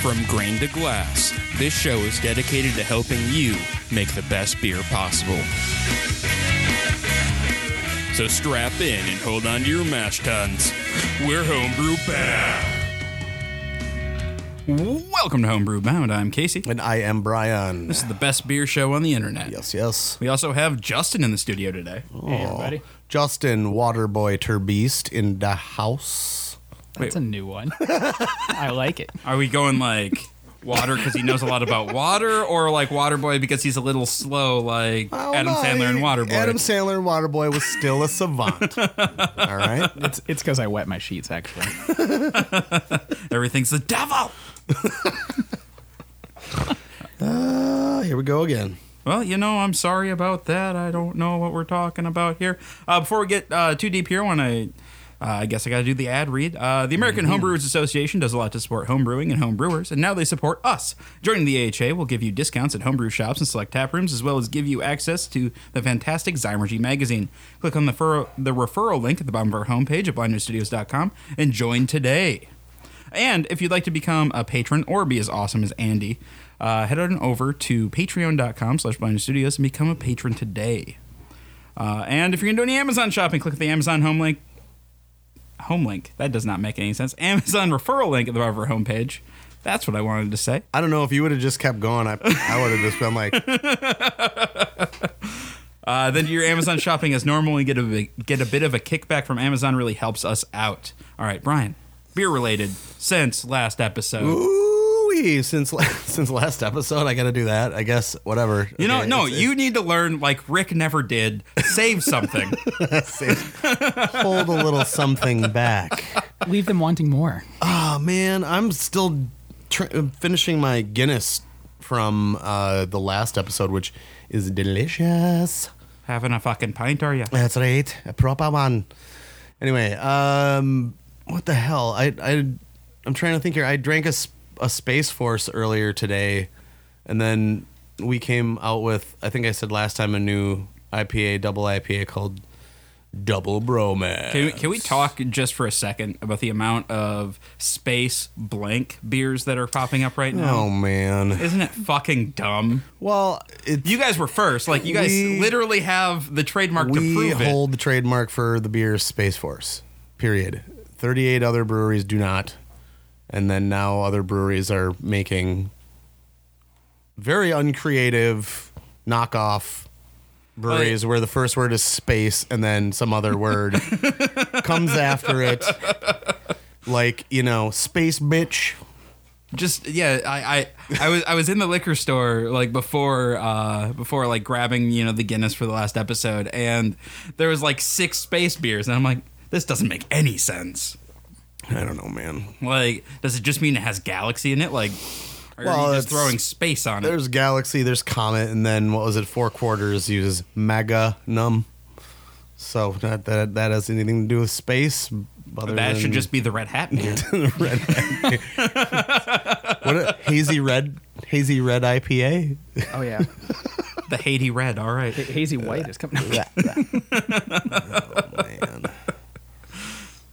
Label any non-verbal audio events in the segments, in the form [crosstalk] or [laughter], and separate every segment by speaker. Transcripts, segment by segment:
Speaker 1: From grain to glass, this show is dedicated to helping you make the best beer possible. So strap in and hold on to your mash tuns. We're Homebrew Bound. Welcome to Homebrew Bound. I'm Casey.
Speaker 2: And I am Brian.
Speaker 1: This is the best beer show on the internet.
Speaker 2: Yes, yes.
Speaker 1: We also have Justin in the studio today.
Speaker 3: Hey, everybody.
Speaker 2: Justin Waterboy Turbeast in the house.
Speaker 3: That's a new one. [laughs] I like it.
Speaker 1: Are we going like water because he knows a lot about water, or like Waterboy because he's a little slow, like
Speaker 2: Oh,
Speaker 1: Adam
Speaker 2: no,
Speaker 1: Sandler and Waterboy?
Speaker 2: Adam Sandler and Waterboy was still a savant. [laughs] All right.
Speaker 3: It's it's because I wet my sheets actually. [laughs]
Speaker 1: Everything's the devil.
Speaker 2: Uh, here we go again.
Speaker 1: Well, you know, I'm sorry about that. I don't know what we're talking about here. Uh, before we get uh, too deep here, I want to. Uh, I guess I got to do the ad read. Uh, the American Homebrewers Association does a lot to support homebrewing and homebrewers, and now they support us. Joining the AHA will give you discounts at homebrew shops and select tap rooms, as well as give you access to the fantastic Zymurgy magazine. Click on the, fur- the referral link at the bottom of our homepage at blindnewstudios.com and join today. And if you'd like to become a patron or be as awesome as Andy, uh, head on over to patreon.com slash Blind Studios and become a patron today. Uh, and if you're going to do any Amazon shopping, click the Amazon home link. Home link. That does not make any sense. [laughs] Amazon referral link at the bottom of our homepage. That's what I wanted to say.
Speaker 2: I don't know if you would have just kept going. I, I would have just been like, [laughs]
Speaker 1: Uh, then your Amazon shopping as normal and get a get a bit of a kickback from Amazon. Really helps us out. All right, Brian. Beer related since last episode.
Speaker 2: ooh, since [laughs] since last episode, I got to do that. I guess whatever.
Speaker 1: You know,
Speaker 2: Okay,
Speaker 1: no,
Speaker 2: it's-
Speaker 1: you need to learn like Rick never did. Save something. [laughs]
Speaker 2: it's- hold a little something back.
Speaker 3: Leave them wanting more.
Speaker 2: Oh man, I'm still tr- finishing my Guinness from uh, the last episode, which is delicious.
Speaker 1: Having a fucking pint, are you?
Speaker 2: That's right, a proper one. Anyway, um, what the hell? I I I'm trying to think here. I drank a, s- a Space Force earlier today, and then we came out with I think I said last time a new IPA, double IPA called Double Bromax.
Speaker 1: Can we, can we talk just for a second about the amount of space blank beers that are popping up right now?
Speaker 2: Oh man.
Speaker 1: Isn't it fucking dumb?
Speaker 2: Well,
Speaker 1: You guys were first. Like you guys
Speaker 2: We-
Speaker 1: literally have the trademark to prove it.
Speaker 2: We hold the trademark for the beer Space Force. Period. 38 other breweries do not. And then now other breweries are making very uncreative knockoff breweries where the first word is space and then some other word [laughs] comes after it. Like, you know, space bitch.
Speaker 1: just yeah I, I i was i was in the liquor store like before uh before like grabbing you know the guinness for the last episode and there was like six space beers and i'm like this doesn't make any sense
Speaker 2: I don't know, man.
Speaker 1: like does it just mean it has galaxy in it like or
Speaker 2: Well,
Speaker 1: are you just throwing space on it
Speaker 2: There's Galaxy, there's Comet, and then what was it? Four quarters uses Mega Num. So not that that has anything to do with space. Other
Speaker 1: that should just be the red hat [laughs] beer
Speaker 2: red. [laughs] what a, hazy red, hazy red IPA.
Speaker 3: Oh yeah.
Speaker 1: the haiti red all right
Speaker 3: Ha- Hazy uh, white is coming. [laughs]
Speaker 2: oh, man.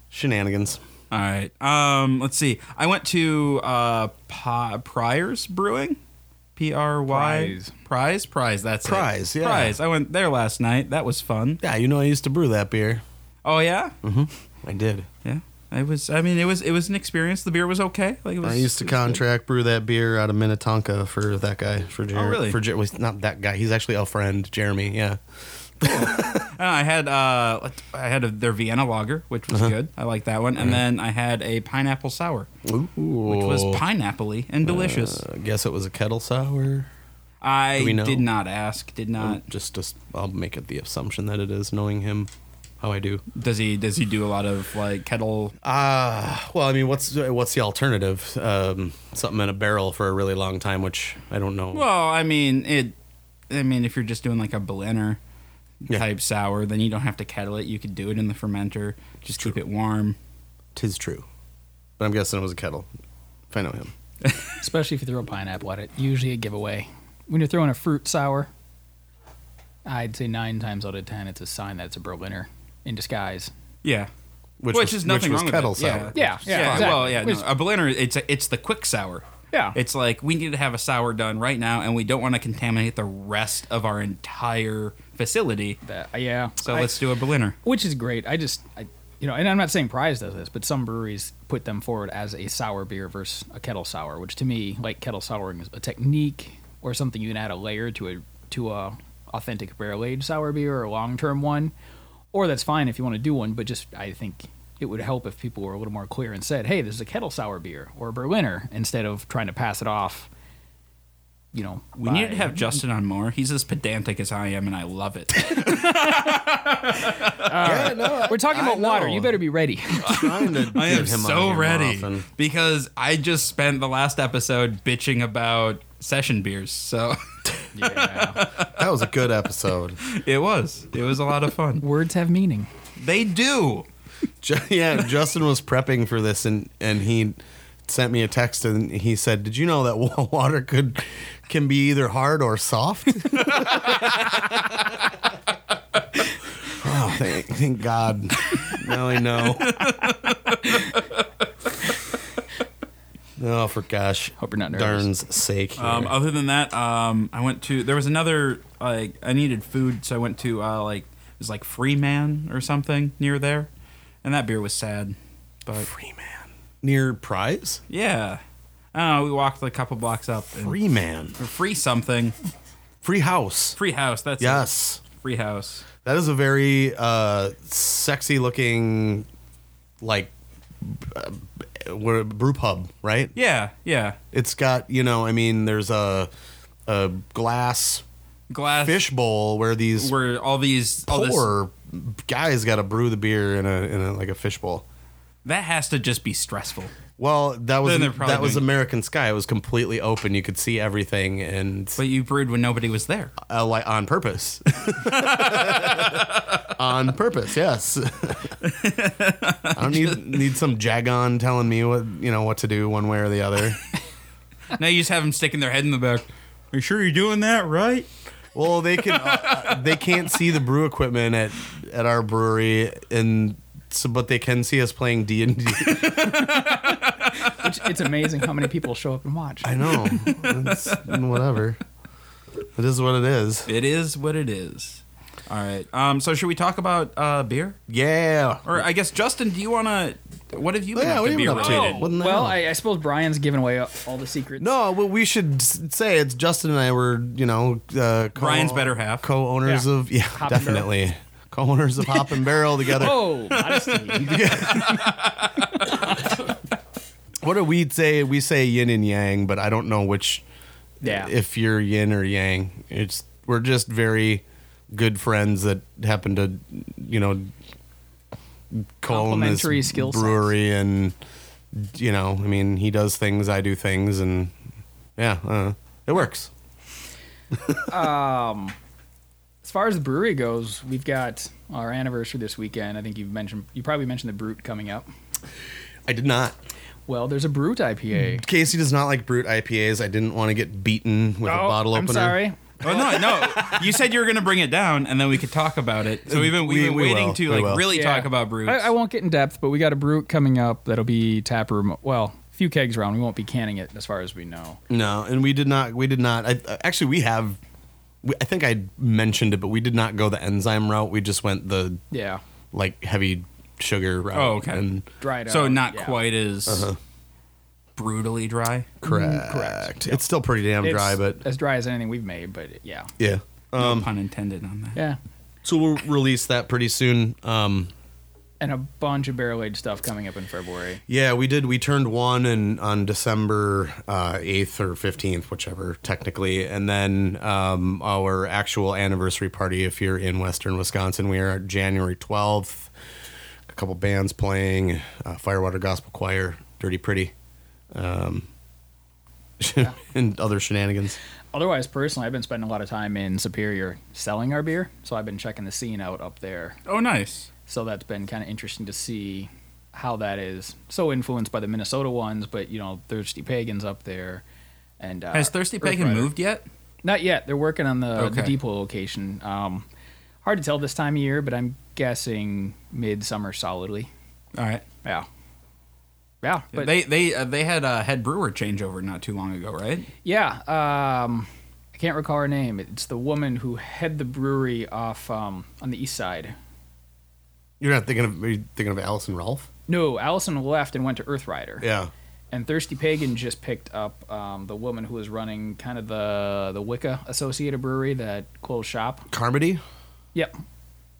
Speaker 2: Shenanigans.
Speaker 1: All right um let's see i went to uh Pryor's brewing p-r-y
Speaker 3: Pryes.
Speaker 1: Pryes Pryes that's it.
Speaker 2: Pryes, yeah.
Speaker 1: Pryes i went there last night that was fun
Speaker 2: Yeah, you know I used to brew that beer.
Speaker 1: oh yeah Mm-hmm.
Speaker 2: I did.
Speaker 1: Yeah, it was. I mean, it was. It was an experience. The beer was okay. Like it was.
Speaker 2: I used to
Speaker 1: it
Speaker 2: contract brew that beer out of Minnetonka for that guy for Jeremy.
Speaker 1: really?
Speaker 2: For Jer- well, not that guy. He's actually a friend, Jeremy. Yeah. [laughs]
Speaker 1: Uh, I had. Uh, I had a, their Vienna lager, which
Speaker 2: Uh-huh.
Speaker 1: was good. I like that one. And then I had a pineapple sour,
Speaker 2: Ooh.
Speaker 1: which was pineapple-y and delicious.
Speaker 2: I guess it was a kettle sour.
Speaker 1: I did not ask. Did not.
Speaker 2: Just, just, I'll make it the assumption that it is, knowing him, how I do.
Speaker 1: Does he? Does he do a lot of like kettle?
Speaker 2: Ah, well, I mean, what's what's the alternative? Um, something in a barrel for a really long time, which I don't know.
Speaker 1: Well, I mean it. I mean, if you're just doing like a Berliner
Speaker 2: Yeah.
Speaker 1: type sour, then you don't have to kettle it. You could do it in the fermenter. Just keep it warm.
Speaker 2: Tis true, but I'm guessing it was a kettle. If I know him. [laughs]
Speaker 3: Especially if you throw a pineapple at it. Usually a giveaway. When you're throwing a fruit sour, I'd say nine times out of ten it's a sign that it's a Berliner in disguise.
Speaker 1: Yeah.
Speaker 2: which,
Speaker 1: Which
Speaker 2: was,
Speaker 1: is nothing
Speaker 2: which was
Speaker 1: wrong with
Speaker 2: kettle sour.
Speaker 3: Yeah, yeah, exactly.
Speaker 1: Well, yeah, no, a Berliner. It's a, it's the quick sour.
Speaker 3: Yeah.
Speaker 1: It's like we need to have a sour done right now, and we don't want to contaminate the rest of our entire facility.
Speaker 3: That- yeah.
Speaker 1: So
Speaker 3: I-
Speaker 1: let's do a Berliner.
Speaker 3: which is great. I just, I, you know, and I'm not saying Pryes does this, but some breweries put them forward as a sour beer versus a kettle sour, which to me, like kettle souring, is a technique or something you can add a layer to a to a authentic barrel aged sour beer or a long term one, or that's fine if you want to do one. But just I think it would help if people were a little more clear and said, "Hey, this is a kettle sour beer or a Berliner," instead of trying to pass it off. You know,
Speaker 1: We
Speaker 3: by-
Speaker 1: need to have Justin on more. He's as pedantic as I am, and I love it. [laughs]
Speaker 2: Yeah, no,
Speaker 3: We're talking
Speaker 2: I
Speaker 3: about water. You better be ready.
Speaker 2: trying to [laughs]
Speaker 1: I am
Speaker 2: him
Speaker 1: so ready because I just spent the last episode bitching about session beers. So [laughs]
Speaker 3: yeah.
Speaker 2: That was a good episode.
Speaker 1: it was. It was a lot of fun.
Speaker 3: Words have meaning.
Speaker 1: They do.
Speaker 2: Yeah, Justin was prepping for this, and and he sent me a text, and he said, "Did you know that [laughs] water could can be either hard or soft?" [laughs] oh, thank, thank God! Now I know. [laughs] Oh, for gosh,
Speaker 3: Hope you're not nervous.
Speaker 2: darn's sake! here.
Speaker 1: Um, other than that, um, I went to. There was another like I needed food, so I went to uh, like it was like Freeman or something near there, and that beer was sad. But
Speaker 2: Free man near Pryes.
Speaker 1: yeah, know. We walked a couple blocks up. And
Speaker 2: Free man,
Speaker 1: free something.
Speaker 2: free house.
Speaker 1: Free house. That's it.
Speaker 2: Yes.
Speaker 1: Free house.
Speaker 2: That is a very uh, sexy looking, like, uh, what brew pub, right?
Speaker 1: Yeah, yeah.
Speaker 2: It's got you know, I mean, there's a a glass
Speaker 1: Glass
Speaker 2: fish bowl where these
Speaker 1: Where all these all this
Speaker 2: poor guys got to brew the beer in a in a like a fish bowl.
Speaker 1: That has to just be stressful.
Speaker 2: Well, that was
Speaker 1: Then they're probably
Speaker 2: that was
Speaker 1: doing-
Speaker 2: American Sky. It was completely open. You could see everything, and
Speaker 1: But you brewed when nobody was there.
Speaker 2: uh, like on purpose. [laughs] on purpose, yes. I don't need [laughs] need some jagon telling me what you know what to do one way or the other. [laughs]
Speaker 1: now you just have them sticking their head in the back. Are you sure you're doing that right?
Speaker 2: Well, they can uh, they can't see the brew equipment at at our brewery, and so but they can see us playing D and D.
Speaker 3: Which it's amazing how many people show up and watch.
Speaker 2: I know, it's, whatever. It is what it is.
Speaker 1: It is what it is. All right. Um. So should we talk about uh beer?
Speaker 2: Yeah.
Speaker 1: Or I guess Justin, do you want to? What have you been
Speaker 2: Yeah,
Speaker 1: up
Speaker 2: what
Speaker 1: to beer
Speaker 2: been up to?
Speaker 1: related?
Speaker 2: What in the
Speaker 3: well,
Speaker 2: hell?
Speaker 3: I, I suppose Brian's giving away all the secrets.
Speaker 2: No, well, we should s- say it's Justin and I were, you know, uh, co-
Speaker 1: Brian's better half.
Speaker 2: co-owners
Speaker 3: Yeah.
Speaker 2: of yeah,
Speaker 3: Hop and
Speaker 2: definitely co-owners of Hop and Barrel together.
Speaker 3: Oh. [laughs]
Speaker 2: What do we say? We say yin and yang, but I don't know which.
Speaker 3: Yeah.
Speaker 2: If you're yin or yang, it's we're just very good friends that happen to, you know,
Speaker 3: Complementary skill sets.
Speaker 2: brewery, and you know, I mean, he does things, I do things, and yeah, uh, it works.
Speaker 3: um, as far as the brewery goes, we've got our anniversary this weekend. I think you've mentioned, you probably mentioned the Brut coming up.
Speaker 2: I did not.
Speaker 3: Well, there's a Brut IPA.
Speaker 2: Casey does not like brut IPAs. I didn't want to get beaten with a oh, bottle
Speaker 3: Oh, I'm
Speaker 2: opener.
Speaker 3: sorry.
Speaker 1: Oh no, no! You said you were going to bring it down, and then we could talk about it. So we've been we've been
Speaker 2: we
Speaker 1: waiting
Speaker 2: will,
Speaker 1: to
Speaker 2: we
Speaker 1: like
Speaker 2: will.
Speaker 1: really
Speaker 3: Yeah.
Speaker 1: talk about brews.
Speaker 3: I, I won't get in depth, but we got a Brut coming up that'll be tap room. Well, a few kegs around. We won't be canning it as far as we know.
Speaker 2: No, and we did not. We did not. I, actually, we have. We, I think I mentioned it, but we did not go the enzyme route. We just went the
Speaker 3: Yeah.
Speaker 2: like heavy sugar route.
Speaker 1: Oh, okay.
Speaker 2: And
Speaker 3: Dried
Speaker 1: so
Speaker 3: out.
Speaker 1: not
Speaker 3: yeah.
Speaker 1: quite as
Speaker 2: Uh-huh.
Speaker 1: brutally dry.
Speaker 2: correct.
Speaker 3: correct.
Speaker 2: It's still pretty damn
Speaker 3: It's
Speaker 2: dry, but
Speaker 3: as dry as anything we've made, but yeah.
Speaker 2: yeah.
Speaker 1: No pun intended on that.
Speaker 3: Yeah.
Speaker 2: So we'll release that pretty soon. Um,
Speaker 3: And a bunch of barrel aged stuff coming up in February.
Speaker 2: yeah, we did. We turned one in on December uh, eighth or fifteenth, whichever technically, and then um, our actual anniversary party. If you're in Western Wisconsin, we are January twelfth. A couple bands playing, uh, Firewater Gospel Choir, Dirty Pretty, um, [laughs] and other shenanigans.
Speaker 3: Otherwise, personally, I've been spending a lot of time in Superior selling our beer, so I've been checking the scene out up there.
Speaker 1: Oh, nice.
Speaker 3: So that's been kind of interesting to see how that is so influenced by the Minnesota ones, but you know, Thirsty Pagans up there, and uh,
Speaker 1: Has Thirsty Pagan moved yet?
Speaker 3: Not yet. They're working on the, the depot location. Um, hard to tell this time of year, but I'm guessing midsummer solidly.
Speaker 1: All right.
Speaker 3: Yeah. Yeah, but
Speaker 1: they they uh, they had a head brewer changeover not too long ago, right?
Speaker 3: yeah, um, I can't recall her name. It's the woman who head the brewery off um, on the east side.
Speaker 2: You're not thinking of are you thinking of Allison Rolfe?
Speaker 3: No, Allison left and went to Earthrider.
Speaker 2: Yeah.
Speaker 3: And Thirsty Pagan just picked up um, the woman who was running kind of the the Wicca Associated Brewery that closed shop.
Speaker 2: Carmody?
Speaker 3: Yep.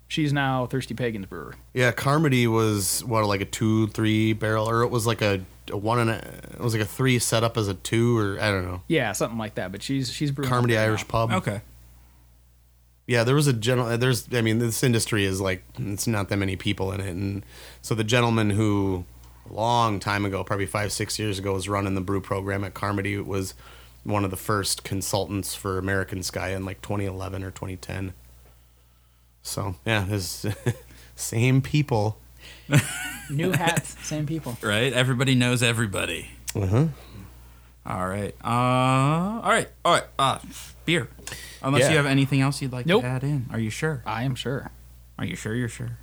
Speaker 3: She's now Thirsty Pagan's brewer.
Speaker 2: Yeah, Carmody was what like a two, three barrel, or it was like a, a one and a, it was like a three set up as a two, or I don't know.
Speaker 3: Yeah, something like that. But she's she's brewing
Speaker 2: Carmody Irish
Speaker 3: now.
Speaker 2: Pub.
Speaker 1: Okay.
Speaker 2: Yeah, there was a general. There's, I mean, this industry is like it's not that many people in it, and so the gentleman who, a long time ago, probably five, six years ago, was running the brew program at Carmody was one of the first consultants for American Sky in like 2011 or 2010. So yeah, there's [laughs] same people. [laughs]
Speaker 3: New hats, same people.
Speaker 1: Right. Everybody knows everybody.
Speaker 2: Uh-huh.
Speaker 1: All right. Uh. All right. All right. Uh. Beer. Unless
Speaker 2: Yeah.
Speaker 1: you have anything else you'd like
Speaker 3: Nope.
Speaker 1: to add in. Are you sure?
Speaker 3: I am sure.
Speaker 1: Are you sure? You're sure.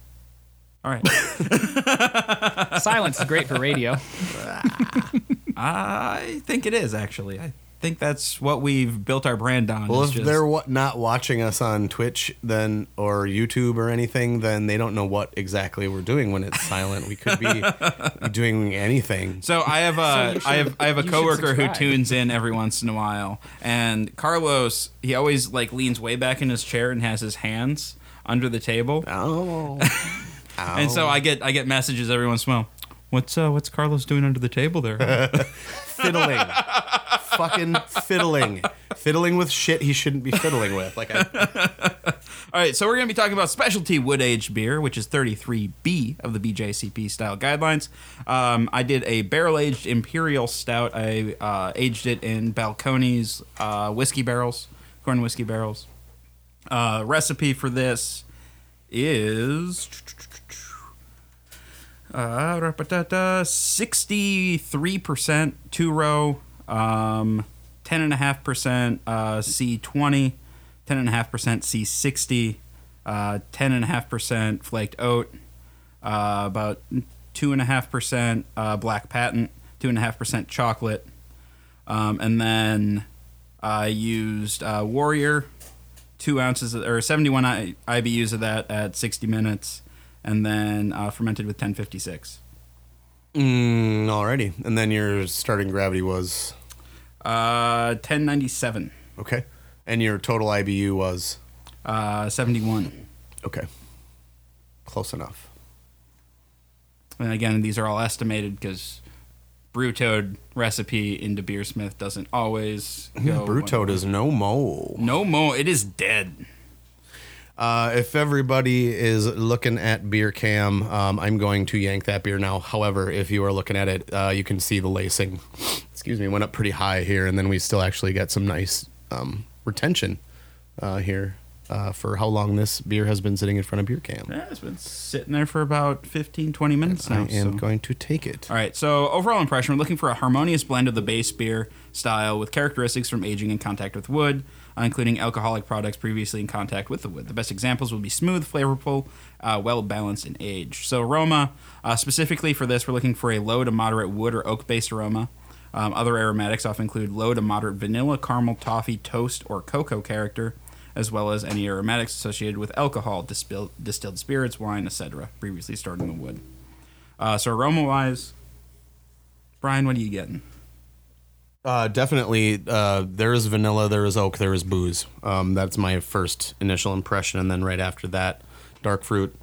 Speaker 1: All right. [laughs]
Speaker 3: Silence is great for radio. [laughs]
Speaker 1: I think it is actually. I think that's what we've built our brand on.
Speaker 2: Well, if
Speaker 1: just-
Speaker 2: they're wa- not watching us on Twitch, then or YouTube or anything, then they don't know what exactly we're doing when it's silent. We could be [laughs] doing anything.
Speaker 1: So I have
Speaker 3: So
Speaker 1: a
Speaker 3: you
Speaker 1: I have I have a coworker who tunes in every once in a while, and Carlos he always like leans way back in his chair and has his hands under the table,
Speaker 2: Oh, [laughs]
Speaker 1: and so I get I get messages every once in a while. What's uh what's Carlos doing under the table there? [laughs]
Speaker 2: fiddling, fucking fiddling, fiddling with shit he shouldn't be fiddling with. Like I, [laughs]
Speaker 1: All right, so we're going to be talking about specialty wood aged beer, which is 33B of the BJCP style guidelines. Um, I did a barrel aged imperial stout. I uh, aged it in Balcones uh, whiskey barrels, corn whiskey barrels. Uh, recipe for this is uh, 63% two row, um, 10.5% uh, C20, 10.5% C60, uh, 10.5% flaked oat, uh, about 2.5% uh, black patent, 2.5% chocolate, um, and then I used uh, Warrior, two ounces of, or 71 I- IBUs of that at 60 minutes, and then uh, fermented with 1056.
Speaker 2: mm, alrighty. And then your starting gravity was
Speaker 1: Uh, 1097.
Speaker 2: okay, and your total IBU was
Speaker 1: Uh, 71.
Speaker 2: okay, close enough.
Speaker 1: And again, these are all estimated because Brew Toad recipe into Beersmith doesn't always go.
Speaker 2: Brew Toad is no mole.
Speaker 1: No mole. It is dead.
Speaker 2: Uh, if everybody is looking at beer cam, um, I'm going to yank that beer now. However, if you are looking at it, uh, you can see the lacing. Excuse me, went up pretty high here, and then we still actually got some nice um, retention uh, here uh, for how long this beer has been sitting in front of beer cam.
Speaker 1: Yeah, it's been sitting there for about 15, 20 minutes now.
Speaker 2: I am
Speaker 1: so-
Speaker 2: going to take it.
Speaker 1: All right, so overall impression, we're looking for a harmonious blend of the base beer style with characteristics from aging in contact with wood, including alcoholic products previously in contact with the wood. The best examples would be smooth, flavorful, uh, well balanced in age. So aroma, uh, specifically for this, we're looking for a low to moderate wood or oak based aroma. Um, other aromatics often include low to moderate vanilla, caramel, toffee, toast, or cocoa character, as well as any aromatics associated with alcohol, distilled, distilled spirits, wine, etc., previously stored in the wood. Uh, so aroma wise, Brian, what are you getting?
Speaker 2: Uh, definitely, uh, there is vanilla, there is oak, there is booze. Um, that's my first initial impression, and then right after that, dark fruit.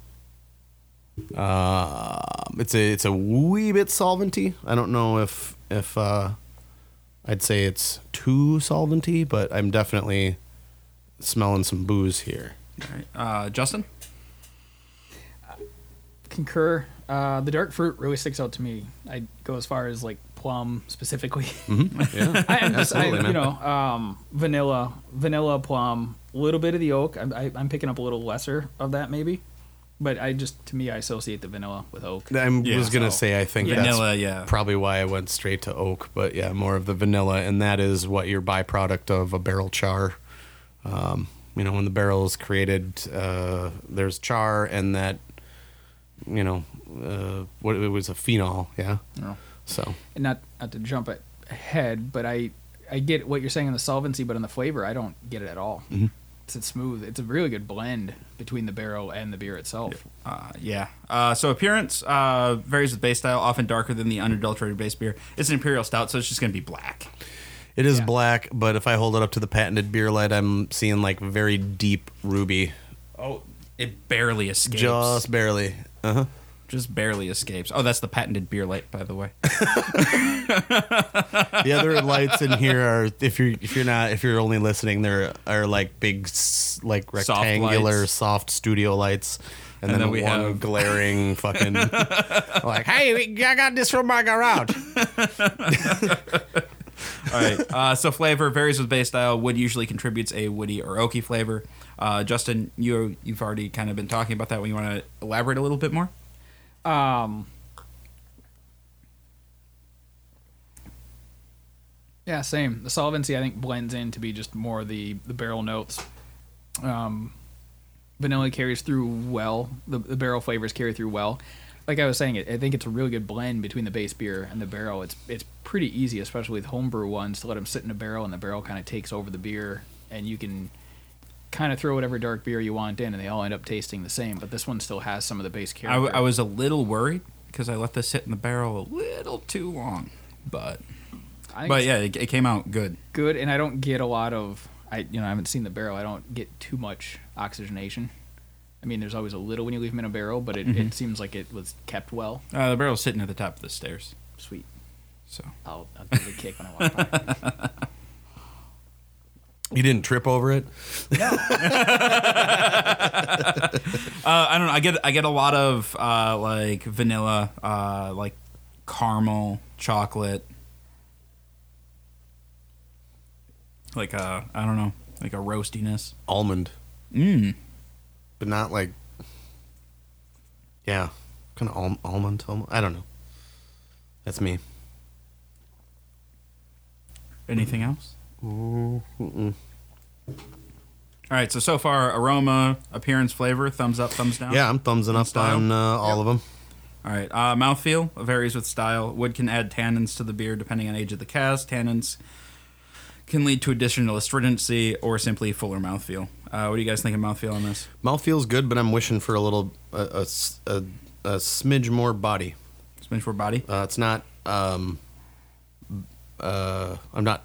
Speaker 2: Uh, it's a it's a wee bit solventy. I don't know if if uh, I'd say it's too solventy, but I'm definitely smelling some booze here.
Speaker 1: All right. Uh, Justin?
Speaker 3: Concur. Uh, the dark fruit really sticks out to me. I go as far as like plum specifically. [laughs]
Speaker 2: Yeah,
Speaker 3: I, am just, I,
Speaker 2: Absolutely,
Speaker 3: you know, um, vanilla, vanilla plum, a little bit of the oak. I'm, I, I'm picking up a little lesser of that maybe, but I just to me I associate the vanilla with oak.
Speaker 2: I
Speaker 1: Yeah,
Speaker 2: was gonna
Speaker 3: so-
Speaker 2: say I think
Speaker 1: Yeah.
Speaker 2: that's
Speaker 1: Vanilla, yeah.
Speaker 2: probably why I went straight to oak, but yeah, more of the vanilla, and that is what your byproduct of a barrel char. Um, you know, when the barrel is created, uh, there's char, and that you know, uh, what it was a phenol, yeah.
Speaker 3: No.
Speaker 2: So
Speaker 3: And not not to jump ahead, but I I get what you're saying on the solvency, but on the flavor, I don't get it at all.
Speaker 2: Mm-hmm.
Speaker 3: It's, it's smooth. It's a really good blend between the barrel and the beer itself.
Speaker 1: Uh, yeah. Uh, so appearance uh, varies with base style, often darker than the unadulterated base beer. It's an imperial stout, so it's just going to be black.
Speaker 2: it is
Speaker 3: Yeah.
Speaker 2: black, but if I hold it up to the patented beer light, I'm seeing like very deep ruby,
Speaker 1: Oh, it barely escapes.
Speaker 2: just barely. Uh huh.
Speaker 1: Just barely escapes. Oh, that's the patented beer light, by the way. [laughs] [laughs]
Speaker 2: The other lights in here are if you're if you're not if you're only listening, there are like big like rectangular
Speaker 1: lights.
Speaker 2: soft studio lights. And,
Speaker 1: And
Speaker 2: then,
Speaker 1: then we
Speaker 2: one
Speaker 1: have-
Speaker 2: glaring [laughs] fucking like, hey, we- I got this from my garage.
Speaker 1: All right. Uh, so flavor varies with base style. Wood usually contributes a woody or oaky flavor. Uh, Justin, you you've already kind of been talking about that. When you want to elaborate a little bit more?
Speaker 3: Um. Yeah, same. The solvency I think blends in to be just more the the barrel notes. Um, vanilla carries through well. The, the barrel flavors carry through well. Like I was saying, I I think it's a really good blend between the base beer and the barrel. It's it's pretty easy, especially with homebrew ones, to let them sit in a barrel and the barrel kind of takes over the beer, and you can kind of throw whatever dark beer you want in, and they all end up tasting the same. But this one still has some of the base character.
Speaker 1: I, was a little worried because I let this sit in the barrel a little too long, but
Speaker 3: I
Speaker 1: but yeah, it, it came out good.
Speaker 3: good and i don't get a lot of i you know i haven't seen the barrel i don't get too much oxygenation i mean there's always a little when you leave them in a barrel but it, it seems like it was kept well
Speaker 1: Uh, the barrel's sitting at the top of the stairs,
Speaker 3: sweet
Speaker 1: so
Speaker 3: i'll, I'll give it a kick when i walk by [laughs]
Speaker 2: You didn't trip over it. [laughs]
Speaker 1: uh, I don't know. I get I get a lot of uh, like vanilla, uh, like caramel, chocolate, like a I don't know, like a roastiness.
Speaker 2: Almond,
Speaker 1: Mm.
Speaker 2: but not like. Yeah, kind of al- almond. almond. I don't know. That's me.
Speaker 1: Anything else?
Speaker 2: Mm-mm.
Speaker 1: All right. So so far, aroma, appearance, flavor, thumbs up, thumbs down.
Speaker 2: Yeah, I'm thumbsing up
Speaker 1: style?
Speaker 2: on uh, all of them.
Speaker 1: All right. Uh, mouthfeel varies with style. Wood can add tannins to the beer depending on age of the cask. Tannins can lead to additional astringency or simply fuller mouthfeel. Uh, what do you guys think of mouthfeel on this?
Speaker 2: Mouth feels good, but I'm wishing for a little a a smidge more body.
Speaker 1: Smidge more body.
Speaker 2: Uh, it's not. Um, uh, I'm not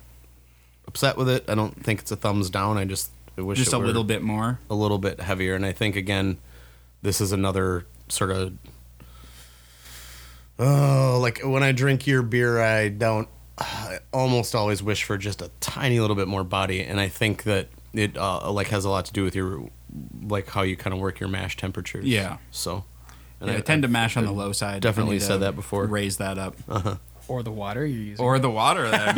Speaker 2: upset with it. I don't think it's a thumbs down. I just I wish
Speaker 1: Just a little bit more.
Speaker 2: a little bit heavier. And I think again, this is another sort of. Oh, like when I drink your beer, I don't. I almost always wish for just a tiny little bit more body, and I think that it uh, like has a lot to do with your like how you kind of work your mash temperatures.
Speaker 1: Yeah.
Speaker 2: So.
Speaker 1: And I, tend to mash on the low side.
Speaker 2: definitely
Speaker 1: I
Speaker 2: said that before. Uh-huh.
Speaker 1: Raise that up.
Speaker 3: Or the water you're using
Speaker 1: Or the water that I'm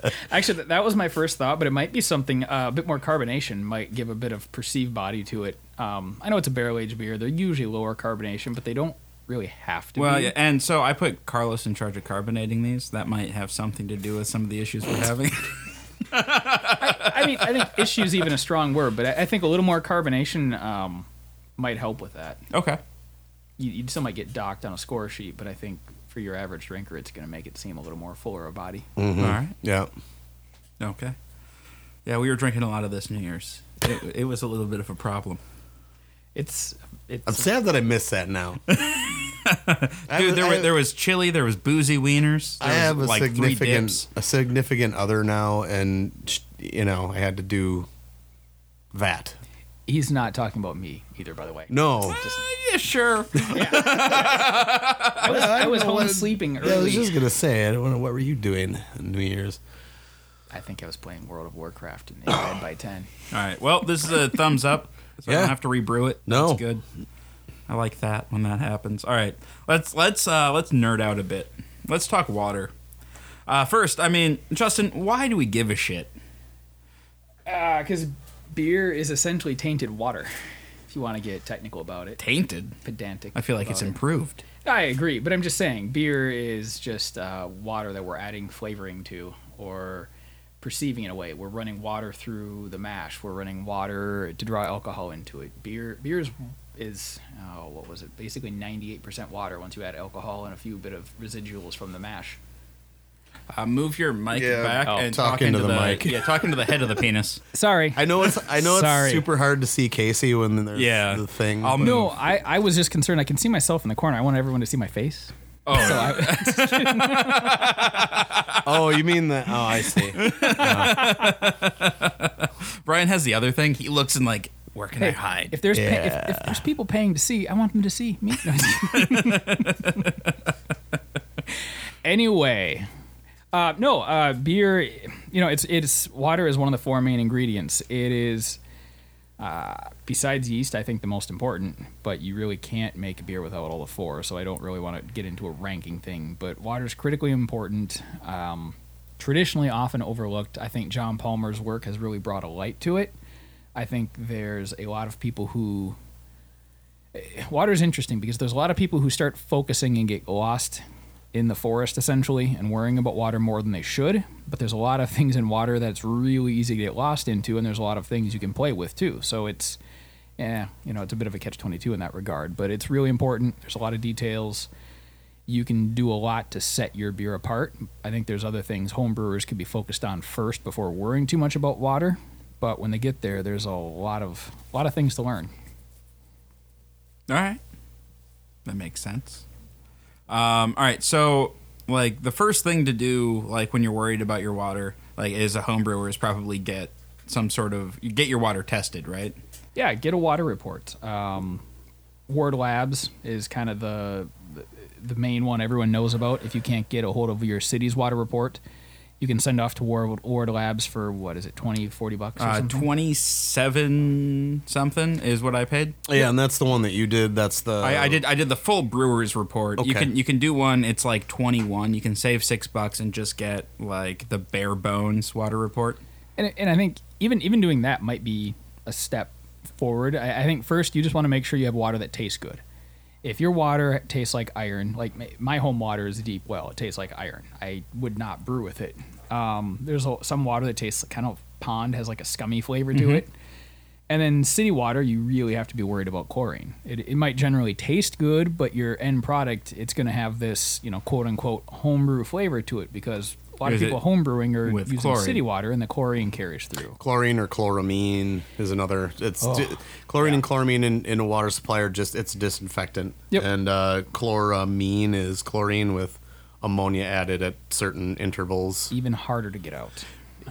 Speaker 1: using. [laughs]
Speaker 3: actually that was my first thought but it might be something uh, a bit more carbonation might give a bit of perceived body to it um, i know it's a barrel aged beer they're usually lower carbonation but they don't really have to
Speaker 1: well,
Speaker 3: be.
Speaker 1: yeah, and so I put Carlos in charge of carbonating these. That might have something to do with some of the issues we're having. [laughs]
Speaker 3: I mean, I think issue's even a strong word, but I, I think a little more carbonation um, might help with that.
Speaker 1: okay.
Speaker 3: You, you still might get docked on a score sheet, but I think for your average drinker, it's going to make it seem a little more fuller of body.
Speaker 2: Mhm.
Speaker 1: All right.
Speaker 2: Yeah.
Speaker 1: Okay. Yeah, we were drinking a lot of this New Year's. It, it was a little bit of a problem.
Speaker 3: It's it's
Speaker 2: I'm sad that I missed that now. [laughs]
Speaker 1: Dude, there, were, there was chili, there was boozy wieners. There
Speaker 2: I have a
Speaker 1: like three
Speaker 2: significant
Speaker 1: dips.
Speaker 2: a significant other now, and you know I had to do that.
Speaker 3: He's not talking about me either, by the way.
Speaker 2: No,
Speaker 1: Uh, yeah, sure. [laughs]
Speaker 3: I was, I was home
Speaker 2: what-
Speaker 3: sleeping
Speaker 2: Yeah, I was just gonna say, I don't know what were you doing on New Year's?
Speaker 3: I think I was playing World of Warcraft and in bed by ten.
Speaker 1: All right. Well, this is a thumbs up. So I don't have to rebrew it.
Speaker 2: No.
Speaker 1: That's good. I like that when that happens. All right. Let's let's uh let's nerd out a bit. Let's talk water. Uh first, I mean, Justin, why do we give a shit?
Speaker 3: Because beer is essentially tainted water. If you want to get technical about it,
Speaker 1: Tainted.
Speaker 3: pedantic.
Speaker 1: I feel like it's
Speaker 3: it.
Speaker 1: improved.
Speaker 3: I agree, but I'm just saying beer is just uh, water that we're adding flavoring to or perceiving in a way. We're running water through the mash. We're running water to draw alcohol into it. Beer beer is is oh, what was it? Basically 98% water once you add alcohol and a few bit of residuals from the mash.
Speaker 1: Uh, move your mic
Speaker 2: Yeah.
Speaker 1: back
Speaker 3: Oh.
Speaker 1: and
Speaker 2: Talk
Speaker 1: talk,
Speaker 2: into
Speaker 1: into
Speaker 2: the
Speaker 1: the,
Speaker 2: mic.
Speaker 1: Yeah, talk into the head of the penis. [laughs]
Speaker 3: Sorry.
Speaker 2: I know it's I know
Speaker 3: Sorry.
Speaker 2: it's super hard to see Casey when there's
Speaker 1: Yeah.
Speaker 2: the thing.
Speaker 1: I'll
Speaker 2: but-
Speaker 3: no, I, I was just concerned. I can see myself in the corner. I want everyone to see my face.
Speaker 1: Oh,
Speaker 3: So I, [laughs]
Speaker 2: oh, you mean that? Oh, I see. [laughs]
Speaker 1: Brian has the other thing. He looks and like, where can I hide?
Speaker 3: if there's pa-
Speaker 2: Yeah.
Speaker 3: if, if there's people paying to see, I want them to see me. anyway, uh, no uh, beer. You know, it's it's water is one of the four main ingredients. It is. Uh, besides yeast, I think the most important, but you really can't make a beer without all the four. So I don't really want to get into a ranking thing. But water is critically important. Um, traditionally, often overlooked. I think John Palmer's work has really brought a light to it. I think there's a lot of people who water is interesting because there's a lot of people who start focusing and get lost in the forest essentially and worrying about water more than they should. But there's a lot of things in water that's really easy to get lost into, and there's a lot of things you can play with too. So it's, yeah, you know, it's a bit of a catch 22 in that regard, but it's really important. There's a lot of details. You can do a lot to set your beer apart. I think there's other things home brewers could be focused on first before worrying too much about water. But when they get there, there's a lot of a lot of things to learn.
Speaker 1: All right. That makes sense. Um, all right. So, like, the first thing to do, like, when you're worried about your water, like, as a home brewer, is probably get some sort of, get your water tested, right?
Speaker 3: Yeah, get a water report. Um, Ward Labs is kind of the the main one everyone knows about. If you can't get a hold of your city's water report, you can send off to Ward, Ward Labs for what is it, 20, 40 bucks or
Speaker 1: Uh,
Speaker 3: something?
Speaker 1: 27 something is what I paid.
Speaker 2: Yeah, and that's the one that you did. That's the
Speaker 1: I, I did I did the full brewer's report.
Speaker 2: Okay.
Speaker 1: You can you can do one. It's like twenty one. You can save six bucks and just get like the bare bones water report.
Speaker 3: And, and I think even even doing that might be a step forward. I, I think first you just want to make sure you have water that tastes good. If your water tastes like iron, like my, home water is a deep well, it tastes like iron. I would not brew with it. Um, there's a, some water that tastes kind of pond, has like a scummy flavor to it. And then city water, you really have to be worried about chlorine. It, it might generally taste good, but your end product, it's going to have this, you know, quote unquote homebrew flavor to it because a lot
Speaker 1: Is
Speaker 3: of
Speaker 1: it
Speaker 3: people homebrewing are
Speaker 1: with
Speaker 3: using
Speaker 1: chlorine?
Speaker 3: city water and the chlorine carries through.
Speaker 2: Chlorine or chloramine is another. It's
Speaker 3: Oh,
Speaker 2: di- chlorine
Speaker 3: yeah.
Speaker 2: and chloramine in, in a water supply are just it's disinfectant.
Speaker 3: Yep.
Speaker 2: And uh, chloramine is chlorine with ammonia added at certain intervals.
Speaker 3: Even harder to get out.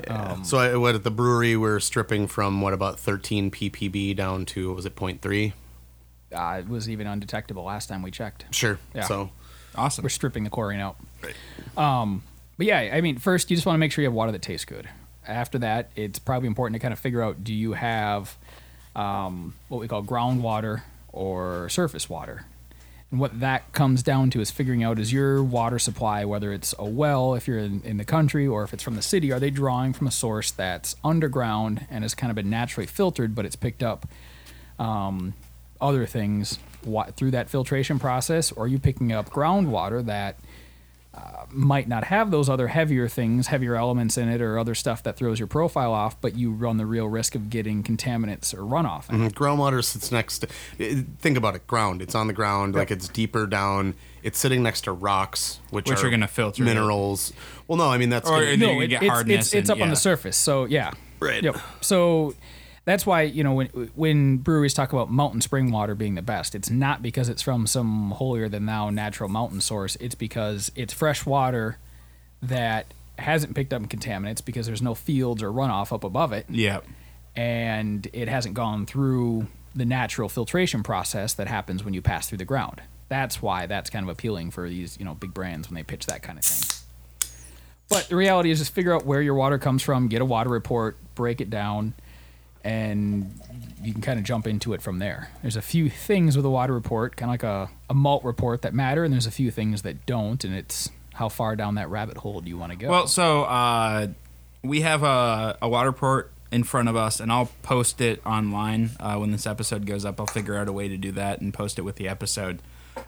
Speaker 3: Um,
Speaker 2: so I, what at the brewery we're stripping from what about 13 ppb down to what was it 0.3?
Speaker 3: uh, it was even undetectable last time we checked.
Speaker 2: Sure.
Speaker 3: Yeah.
Speaker 2: So
Speaker 1: Awesome.
Speaker 3: We're stripping the chlorine out. Right. Um, but yeah, I mean, first you just want to make sure you have water that tastes good. After that, it's probably important to kind of figure out: do you have um, what we call groundwater or surface water? And what that comes down to is figuring out is your water supply, whether it's a well, if you're in, in the country, or if it's from the city, are they drawing from a source that's underground and has kind of been naturally filtered, but it's picked up um, other things through that filtration process, or are you picking up groundwater that uh, might not have those other heavier things, heavier elements in it, or other stuff that throws your profile off, but you run the real risk of getting contaminants or runoff. in it.
Speaker 2: mhm, groundwater sits next to. Think about it. Ground. It's on the ground. Like it's deeper down. It's sitting next to rocks, which,
Speaker 1: Which
Speaker 2: are
Speaker 1: are gonna filter it.
Speaker 2: minerals. Well, no, I mean that's.
Speaker 1: Or
Speaker 2: gonna,
Speaker 1: And then you
Speaker 3: it-
Speaker 1: get
Speaker 3: it's,
Speaker 1: hardness
Speaker 3: it's, it's
Speaker 1: and-
Speaker 3: up on the surface. So yeah,
Speaker 2: Right.
Speaker 3: Yep. So that's why you know when when breweries talk about mountain spring water being the best, it's not because it's from some holier than thou natural mountain source. It's because it's fresh water that hasn't picked up contaminants because there's no fields or runoff up above it,
Speaker 1: Yeah.
Speaker 3: and it hasn't gone through the natural filtration process that happens when you pass through the ground. That's why that's kind of appealing for these you know big brands when they pitch that kind of thing. But the reality is just figure out where your water comes from, get a water report, break it down, and you can kind of jump into it from there. There's a few things with a water report, kind of like a, a malt report that matter, and there's a few things that don't, and it's how far down that rabbit hole do you want to go?
Speaker 1: Well, so uh, we have a, a water port in front of us, and I'll post it online uh, when this episode goes up. I'll figure out a way to do that and post it with the episode.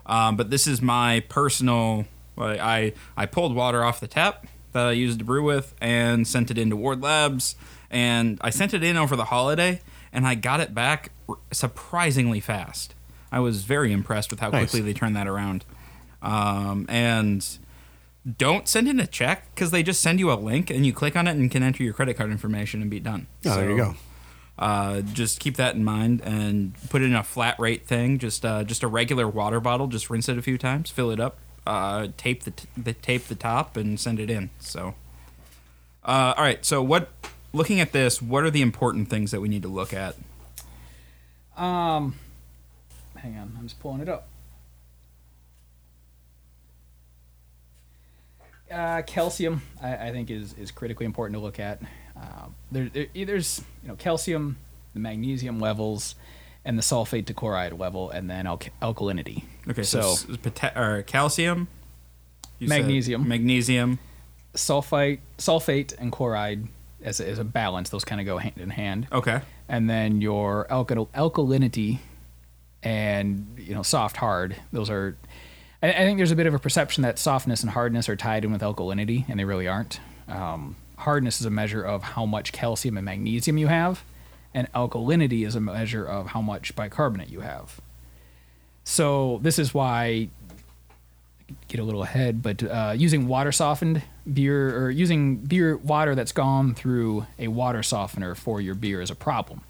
Speaker 1: Um, but this is my personal. I I pulled water off the tap that I used to brew with and sent it into Ward Labs, and I sent it in over the holiday, and I got it back surprisingly fast. I was very impressed with how
Speaker 2: Nice.
Speaker 1: quickly they turned that around. Um, and don't send in a check because they just send you a link and you click on it and can enter your credit card information and be done.
Speaker 2: Oh, there you go.
Speaker 1: Uh, just keep that in mind and put it in a flat rate thing. Just uh, just a regular water bottle. Just rinse it a few times, fill it up, uh, tape the, t- the tape the top, and send it in. So, uh, all right. So what? Looking at this, what are the important things that we need to look at?
Speaker 3: Um, hang on, I'm just pulling it up. Uh, calcium, I, I think, is, is critically important to look at. Uh, there, there, there's you know calcium, the magnesium levels, and the sulfate to chloride level, and then alk- alkalinity.
Speaker 1: Okay, so,
Speaker 3: so,
Speaker 1: pota- or calcium,
Speaker 3: Magnesium.
Speaker 1: magnesium.
Speaker 3: sulfite, sulfate, and chloride as a, as a balance, those kind of go hand in hand.
Speaker 1: Okay,
Speaker 3: and then your alkal- alkalinity and you know soft hard those are I, I think there's a bit of a perception that softness and hardness are tied in with alkalinity and they really aren't. Um, hardness is a measure of how much calcium and magnesium you have and alkalinity is a measure of how much bicarbonate you have. So this is why get a little ahead, but uh, using water softened beer or using beer water that's gone through a water softener for your beer is a problem.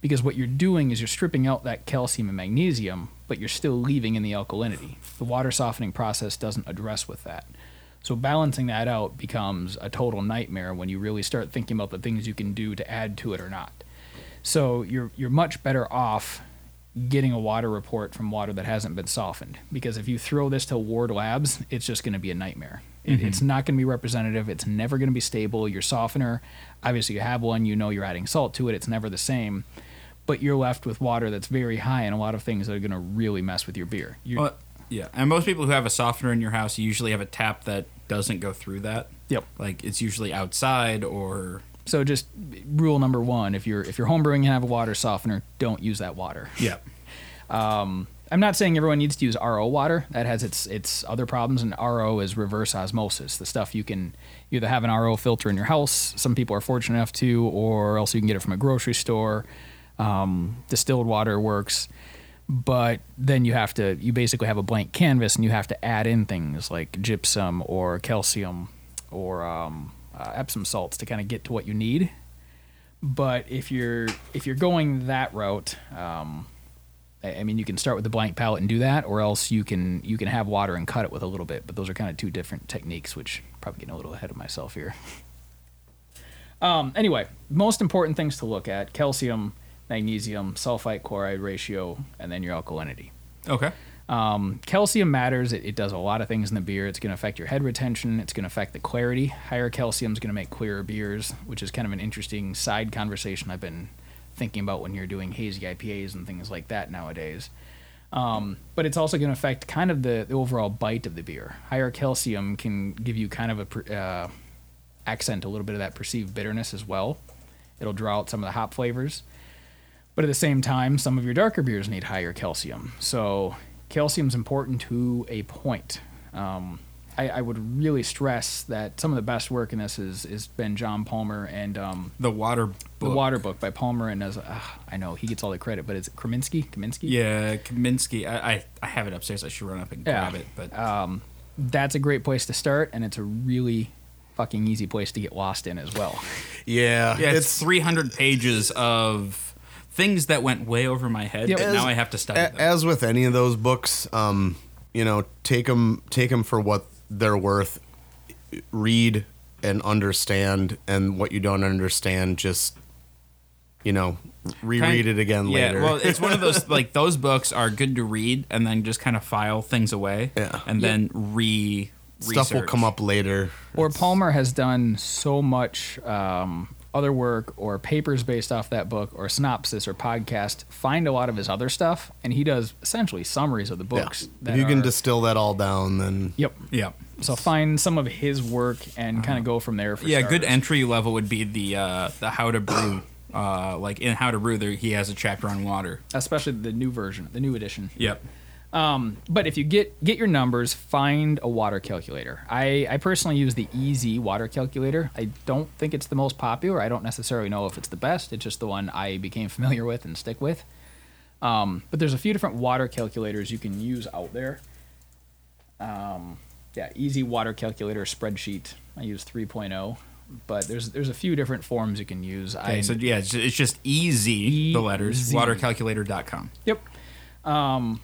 Speaker 3: Because what you're doing is you're stripping out that calcium and magnesium, but you're still leaving in the alkalinity. The water softening process doesn't address with that. So balancing that out becomes a total nightmare when you really start thinking about the things you can do to add to it or not. So you're you're much better off getting a water report from water that hasn't been softened because if you throw this to Ward Labs, it's just going to be a nightmare. It, mm-hmm. it's not going to be representative. It's never going to be stable. Your softener, obviously, you have one. You know you're adding salt to it. It's never the same, but you're left with water that's very high and a lot of things that are going to really mess with your beer.
Speaker 1: Well, yeah, and most people who have a softener in your house usually have a tap that doesn't go through that.
Speaker 3: Yep.
Speaker 1: Like it's usually outside or
Speaker 3: So just rule number one: if you're if you're homebrewing and have a water softener, don't use that water.
Speaker 1: yeah.
Speaker 3: I'm not saying everyone needs to use RO water. That has its its other problems, and RO is reverse osmosis. The stuff you can you either have an RO filter in your house. Some people are fortunate enough to, or else you can get it from a grocery store. Um, distilled water works, but then you have to you basically have a blank canvas, and you have to add in things like gypsum or calcium or um, uh, Epsom salts to kind of get to what you need. But if you're if you're going that route, um, I I mean, you can start with the blank palette and do that, or else you can you can have water and cut it with a little bit. But those are kind of two different techniques, which probably getting a little ahead of myself here. [laughs] Um, anyway, most important things to look at: calcium, magnesium, sulfite chloride ratio, and then your alkalinity.
Speaker 1: Okay.
Speaker 3: Um, calcium matters. It, it does a lot of things in the beer. It's going to affect your head retention. It's going to affect the clarity. Higher calcium is going to make clearer beers, which is kind of an interesting side conversation I've been thinking about when you're doing hazy IPAs and things like that nowadays. Um, but it's also going to affect kind of the, the overall bite of the beer. Higher calcium can give you kind of a uh, accent a little bit of that perceived bitterness as well. It'll draw out some of the hop flavors. But at the same time, some of your darker beers need higher calcium. So calcium's important to a point. Um, I, I would really stress that some of the best work in this has is been John Palmer and um,
Speaker 1: The water book.
Speaker 3: the Water Book by Palmer and as uh, I know he gets all the credit, but it's Kraminsky. Kaminski.
Speaker 1: Yeah, Kaminski. I, I I have it upstairs. I should run up and
Speaker 3: Yeah.
Speaker 1: grab it. But
Speaker 3: Um, that's a great place to start, and it's a really fucking easy place to get lost in as well.
Speaker 2: Yeah,
Speaker 1: yeah, it's, 300 pages of things that went way over my head.
Speaker 3: Yep.
Speaker 1: But
Speaker 2: As-
Speaker 1: now I have to study
Speaker 2: A-
Speaker 1: them.
Speaker 2: as with any of those books, um, you know, take them take them for what they're worth. Read and understand, and what you don't understand, just you know, reread
Speaker 1: Kind-
Speaker 2: it again
Speaker 1: yeah,
Speaker 2: later.
Speaker 1: well, it's one of those [laughs] like those books are good to read and then just kind of file things away.
Speaker 2: Yeah.
Speaker 1: and
Speaker 3: Yep.
Speaker 1: then re
Speaker 2: Stuff will come up later.
Speaker 3: Or Palmer has done so much um, other work or papers based off that book or synopsis or podcast. Find a lot of his other stuff, and he does essentially summaries of the
Speaker 2: Yeah.
Speaker 3: books.
Speaker 2: If
Speaker 3: that
Speaker 2: you can
Speaker 3: are-
Speaker 2: distill that all down, then
Speaker 3: Yep.
Speaker 1: Yeah,
Speaker 3: So find some of his work and kind of go from there. For
Speaker 1: Uh-huh. yeah. Good entry level would be the uh, the how to brew. Uh, like in how to brew, there he has a chapter on water.
Speaker 3: especially the new version, the new edition.
Speaker 1: Yep.
Speaker 3: But if you get get your numbers, find a water calculator. I, I personally use the EZ water calculator. I don't think it's the most popular. I don't necessarily know if it's the best. It's just the one I became [laughs] familiar with and stick with. Um, but there's a few different water calculators you can use out there. Um, yeah, EZ water calculator spreadsheet. I use 3.0, but there's there's a few different forms you can use.
Speaker 1: Okay,
Speaker 3: I,
Speaker 1: so yeah, it's, it's just easy, the letters,
Speaker 3: EZ.
Speaker 1: watercalculator.com.
Speaker 3: Yep. Um,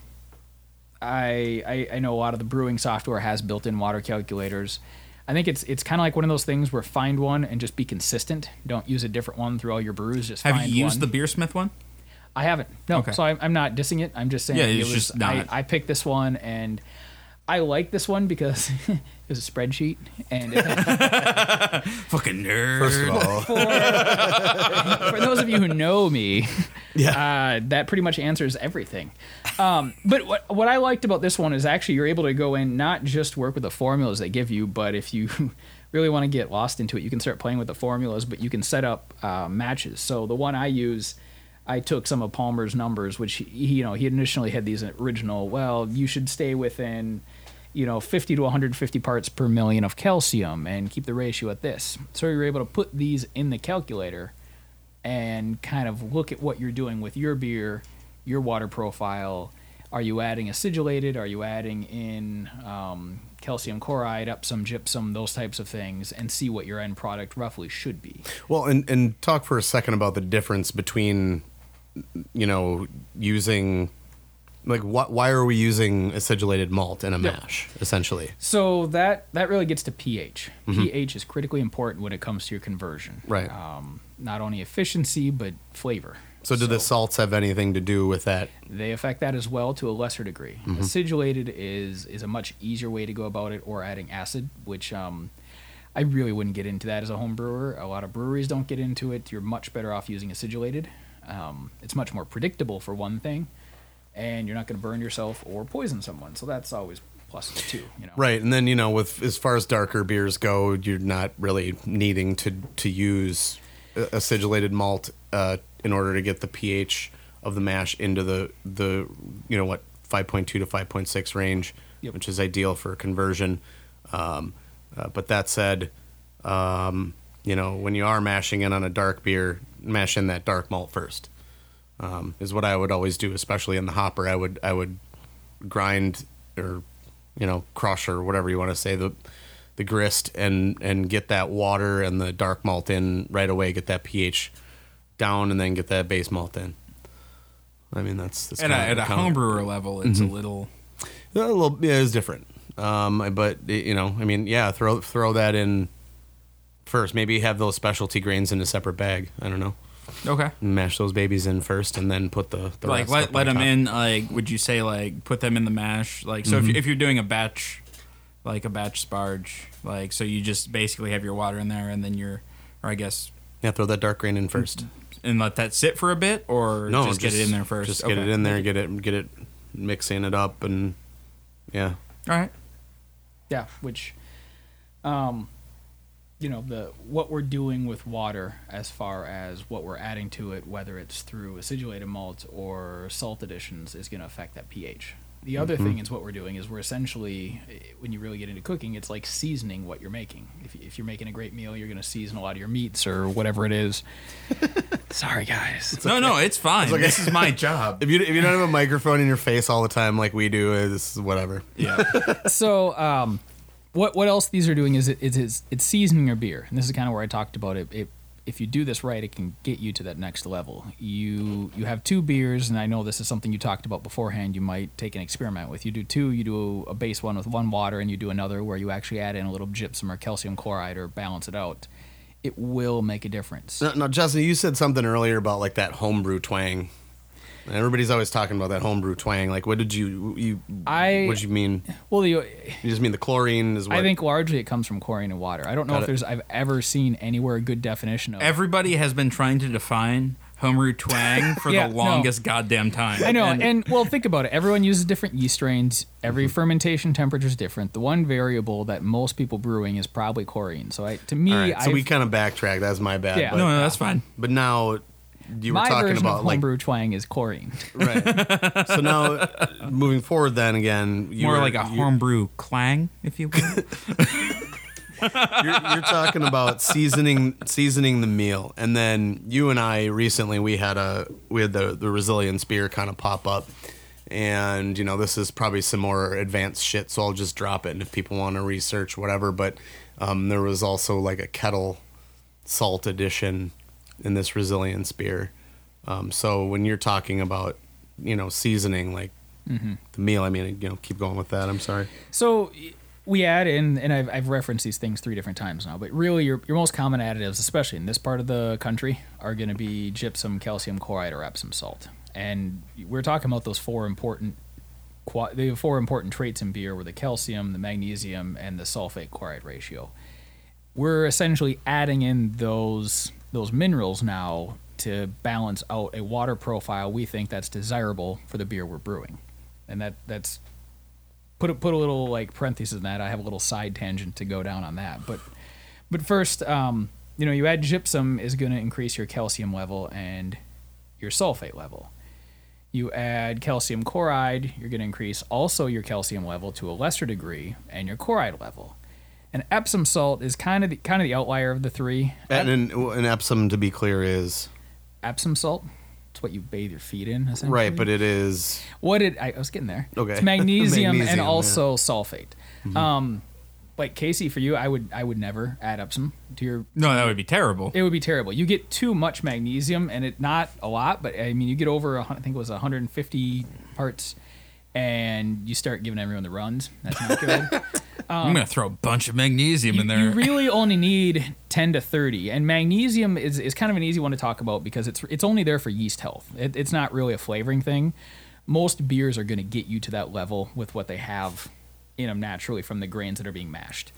Speaker 3: I, I I know a lot of the brewing software has built-in water calculators. I think it's it's kind of like one of those things where find one and just be consistent. Don't use a different one through all your brews. Just
Speaker 1: Have you used
Speaker 3: one.
Speaker 1: the Beersmith one?
Speaker 3: I haven't. No.
Speaker 1: Okay.
Speaker 3: So I'm, I'm not dissing it. I'm just saying.
Speaker 1: Yeah,
Speaker 3: it was,
Speaker 1: just not-
Speaker 3: I, I picked this one and I like this one because [laughs] it was a spreadsheet and it had [laughs]
Speaker 1: Fucking nerd.
Speaker 2: First of all,
Speaker 3: for those of you who know me, [laughs]
Speaker 2: Yeah.
Speaker 3: uh, that pretty much answers everything. Um, but what what I liked about this one is actually you're able to go in not just work with the formulas they give you, but if you [laughs] really want to get lost into it, you can start playing with the formulas. But you can set up uh, matches. So the one I use. I took some of Palmer's numbers, which he, you know he initially had these original. Well, you should stay within, you know, 50 to 150 parts per million of calcium and keep the ratio at this. So you're able to put these in the calculator and kind of look at what you're doing with your beer, your water profile. Are you adding acidulated? Are you adding in um, calcium chloride, Epsom, gypsum, those types of things, and see what your end product roughly should be?
Speaker 2: well, and and talk for a second about the difference between, you know, using, like, what? Why are we using acidulated malt in a mash? Essentially,
Speaker 3: So that that really gets to pH. pH is critically important when it comes to your conversion.
Speaker 2: Right.
Speaker 3: Um, not only efficiency but flavor.
Speaker 2: so do the salts have anything to do with that?
Speaker 3: They affect that as well to a lesser degree. Acidulated is is a much easier way to go about it, or adding acid, which um, I really wouldn't get into that as a home brewer. A lot of breweries don't get into it. You're much better off using acidulated. Um, it's much more predictable for one thing, and you're not going to burn yourself or poison someone. So that's always pluses too. You know.
Speaker 2: Right, and then you know, with as far as darker beers go, you're not really needing to to use acidulated malt uh, in order to get the pH of the mash into the the you know what 5.2 to 5.6 range,
Speaker 3: Yep.
Speaker 2: which is ideal for conversion. Um, uh, but that said, um, you know, when you are mashing in on a dark beer, mash in that dark malt first. Um, is what I would always do, especially in the hopper. I would I would grind or you know crush or whatever you want to say the the grist and and get that water and the dark malt in right away. Get that pH down and then get that base malt in. I mean that's, that's
Speaker 1: At a, at a homebrewer level, it's a little.
Speaker 2: a little yeah, it's different. Um, but you know, I mean, yeah, throw throw that in first. Maybe have those specialty grains in a separate bag. I don't know.
Speaker 1: Okay.
Speaker 2: Mash those babies in first, and then put the, the
Speaker 1: like let, let them
Speaker 2: top.
Speaker 1: in like would you say like put them in the mash like so if, you, if you're doing a batch like a batch sparge like so you just basically have your water in there and then you're or i guess
Speaker 2: Yeah, throw that dark grain in first.
Speaker 1: and let that sit for a bit or
Speaker 2: No,
Speaker 1: just, get it in there first
Speaker 2: Just get it in there, get it get it mixing it up, and yeah.
Speaker 1: all right
Speaker 3: Yeah, which, um, you know, the what we're doing with water as far as what we're adding to it, whether it's through acidulated malt or salt additions, is going to affect that pH. The other thing is what we're doing is we're essentially, eh, when you really get into cooking, it's like seasoning what you're making. If, if you're making a great meal, you're going to season a lot of your meats or whatever it is. [laughs] Sorry, guys.
Speaker 1: no no it's fine
Speaker 2: okay.
Speaker 1: this is my job [laughs]
Speaker 2: If you if you don't have a microphone in your face all the time like we do, is whatever.
Speaker 1: yeah [laughs]
Speaker 3: so um, what what else these are doing is it, is it's seasoning your beer, and this is kind of where I talked about it. it. If you do this right, it can get you to that next level. You you have two beers, and I know this is something you talked about beforehand. You might take an experiment with. You do two. You do a base one with one water, and you do another where you actually add in a little gypsum or calcium chloride or balance it out. It will make a difference.
Speaker 2: Now, now, Justin, you said something earlier about like that homebrew twang. And Everybody's always talking about that homebrew twang. Like, what did you you?
Speaker 3: I-
Speaker 2: what did you mean?
Speaker 3: Well, the,
Speaker 2: You just mean the chlorine is what?
Speaker 3: I think largely it comes from chlorine and water. I don't know
Speaker 2: Got
Speaker 3: if
Speaker 2: it.
Speaker 3: there's I've ever seen anywhere a good definition of
Speaker 1: everybody has been trying to define homebrew twang [laughs] for
Speaker 3: Yeah,
Speaker 1: the
Speaker 3: no.
Speaker 1: longest goddamn time
Speaker 3: I know,
Speaker 1: And-
Speaker 3: and, well, think about it. Everyone uses different yeast strains. Every mm-hmm. fermentation temperature is different. The one variable that most people brewing is probably chlorine. So, I, to me,
Speaker 2: All right, so we
Speaker 3: I've-
Speaker 2: kind of backtrack. That's my bad.
Speaker 3: Yeah.
Speaker 2: But,
Speaker 1: no no that's fine
Speaker 2: but now you were
Speaker 3: my
Speaker 2: talking
Speaker 3: version
Speaker 2: about
Speaker 3: of
Speaker 2: like
Speaker 3: homebrew twang is chlorine.
Speaker 2: right. [laughs] so now moving forward, then again, you
Speaker 1: more
Speaker 2: were-
Speaker 1: like a
Speaker 2: you-
Speaker 1: homebrew clang if you will. [laughs]
Speaker 2: You're, you're talking about seasoning seasoning the meal, and then you and I recently we had a we had the the resilience beer kind of pop up, and you know this is probably some more advanced shit, so I'll just drop it, and if people want to research whatever, but um, there was also like a kettle salt edition in this resilience beer. Um, so when you're talking about you know seasoning like the meal, I mean you know keep going with that. I'm sorry.
Speaker 3: So we add in, and I've, I've referenced these things three different times now, but really your, your most common additives, especially in this part of the country, are going to be gypsum, calcium chloride, or Epsom salt. And we're talking about those four important the four important traits in beer were the calcium, the magnesium, and the sulfate chloride ratio. We're essentially adding in those those minerals now to balance out a water profile we think that's desirable for the beer we're brewing. And that that's put a, put a little like parenthesis in that. I have a little side tangent to go down on that. But but first, um, you know, you add gypsum is going to increase your calcium level and your sulfate level. You add calcium chloride, you're going to increase also your calcium level to a lesser degree and your chloride level. And Epsom salt is kind of the, kind of the outlier of the three.
Speaker 2: And an, an Epsom, to be clear, is
Speaker 3: Epsom salt, it's what you bathe your feet in, essentially.
Speaker 2: right, but it is
Speaker 3: What did I, I was getting there?
Speaker 2: Okay.
Speaker 3: It's magnesium, [laughs]
Speaker 2: Magnesium,
Speaker 3: and
Speaker 2: yeah. Mm-hmm.
Speaker 3: also sulfate. Um, like Casey, for you, I would I would never add Epsom to your.
Speaker 1: No, that would be terrible.
Speaker 3: It would be terrible. You get too much magnesium, and it not a lot, but I mean, you get over a hun- I think it was 150 parts, and you start giving everyone the runs. That's not good. [laughs]
Speaker 1: Um, I'm gonna throw a bunch of magnesium
Speaker 3: you,
Speaker 1: in there.
Speaker 3: you really only need 10 to 30 and magnesium is, is kind of an easy one to talk about because it's it's only there for yeast health it, it's not really a flavoring thing most beers are to get you to that level with what they have in them naturally from the grains that are being mashed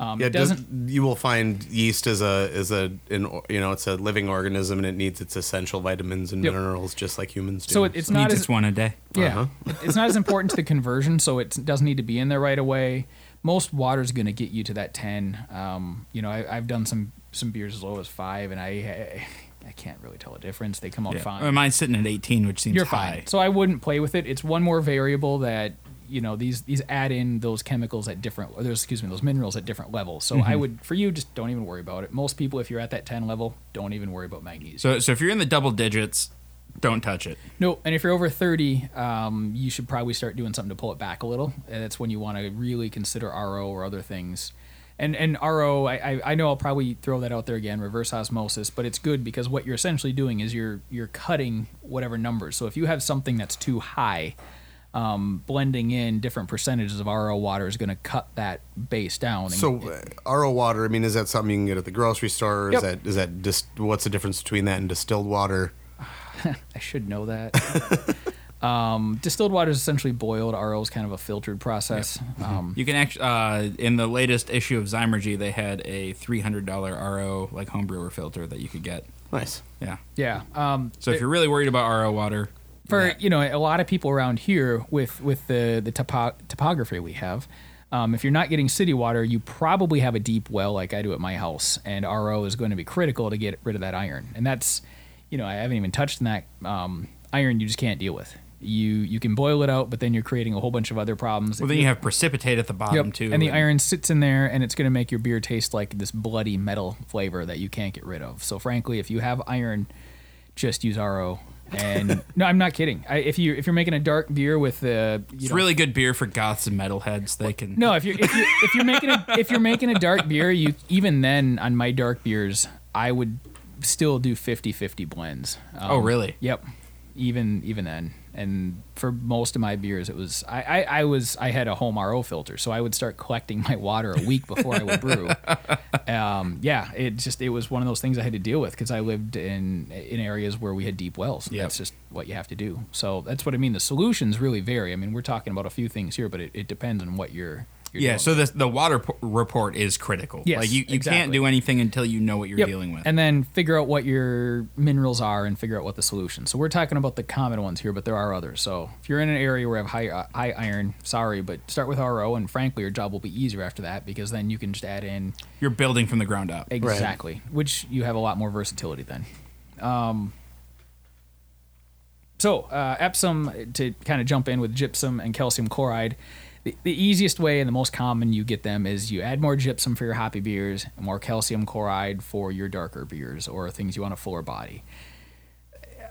Speaker 3: um,
Speaker 2: yeah.
Speaker 3: it
Speaker 2: Does,
Speaker 3: doesn't
Speaker 2: you will find yeast is a is a an, you know it's a living organism and it needs its essential vitamins and
Speaker 3: Yep.
Speaker 2: minerals just like humans do.
Speaker 3: so it, it's not
Speaker 1: Needs
Speaker 3: as
Speaker 1: its one a day.
Speaker 3: Yeah,
Speaker 2: Uh-huh.
Speaker 3: It- it's not as important to the conversion, so it doesn't need to be in there right away. Most water is going to get you to that ten. Um, you know, I, I've done some some beers as low as five, and I I can't really tell a difference. They come out
Speaker 1: Yeah.
Speaker 3: fine.
Speaker 1: Well, mine's sitting at 18, which seems
Speaker 3: You're
Speaker 1: high.
Speaker 3: fine. So I wouldn't play with it. It's one more variable that you know these these add in those chemicals at different or those excuse me those minerals at different levels. So
Speaker 1: Mm-hmm.
Speaker 3: I would for you just don't even worry about it. Most people, if you're at that ten level, don't even worry about magnesium.
Speaker 1: So, so if you're in the double digits, don't touch it.
Speaker 3: No, and if you're over 30, um, you should probably start doing something to pull it back a little. And that's when you want to really consider RO or other things. And and RO, I, I, I know I'll probably throw that out there again, reverse osmosis, but it's good because what you're essentially doing is you're you're cutting whatever numbers. So if you have something that's too high, um, blending in different percentages of RO water is going to cut that base down. And
Speaker 2: So uh, RO water. I mean, is that something you can get at the grocery store? Or
Speaker 3: Yep.
Speaker 2: Is that is that dis- what's the difference between that and distilled water? [laughs]
Speaker 3: I should know that. [laughs] um, distilled water is essentially boiled. RO is kind of a filtered process. Um,
Speaker 1: You can actually, uh, in the latest issue of Zymurgy, they had a $300 RO like homebrewer filter that you could get.
Speaker 2: Nice.
Speaker 1: Yeah.
Speaker 3: yeah. Um,
Speaker 1: So if you're really worried about RO water,
Speaker 3: for you know a lot of people around here with with the the topo- topography we have um, if you're not getting city water you probably have a deep well like i do at my house and ro is going to be critical to get rid of that iron and that's you know i haven't even touched on that um, iron you just can't deal with you you can boil it out but then you're creating a whole bunch of other problems
Speaker 1: well, then you have precipitate at the bottom
Speaker 3: Yep.
Speaker 1: too.
Speaker 3: And the iron sits in there and it's going to make your beer taste like this bloody metal flavor that you can't get rid of. So frankly, if you have iron, just use RO. And [laughs] no, I'm not kidding. I, if you if you're making a dark beer with uh, you
Speaker 1: It's
Speaker 3: know,
Speaker 1: really good beer for goths and metalheads. They can.
Speaker 3: no, if you're if you if you're making a if you're making a dark beer, you even then on my dark beers, I would still do 50-50 blends. Um,
Speaker 1: Oh, really?
Speaker 3: Yep. Even even then, and for most of my beers, it was I, I, I was I had a home RO filter, so I would start collecting my water a week before I would brew. [laughs] Um, yeah, it just it was one of those things I had to deal with because I lived in in areas where we had deep wells.
Speaker 1: Yep.
Speaker 3: That's just what you have to do. So that's what I mean. The solutions really vary. I mean, we're talking about a few things here, but it, it depends on what you're. You're
Speaker 1: Yeah,
Speaker 3: doing.
Speaker 1: so the the water p- report is critical.
Speaker 3: Yes,
Speaker 1: like you, you
Speaker 3: exactly.
Speaker 1: can't do anything until you know what you're
Speaker 3: Yep.
Speaker 1: dealing with.
Speaker 3: And then figure out what your minerals are and figure out what the solution. So we're talking about the common ones here, but there are others. So if you're in an area where you have high uh, high iron, sorry, but start with RO, and frankly, your job will be easier after that because then you can just add in
Speaker 1: you're building from the ground up.
Speaker 3: exactly, which you have a lot more versatility then. Um, so uh, Epsom to kind of jump in with gypsum and calcium chloride. The, easiest way and the most common you get them is you add more gypsum for your hoppy beers, more calcium chloride for your darker beers or things you want a fuller body.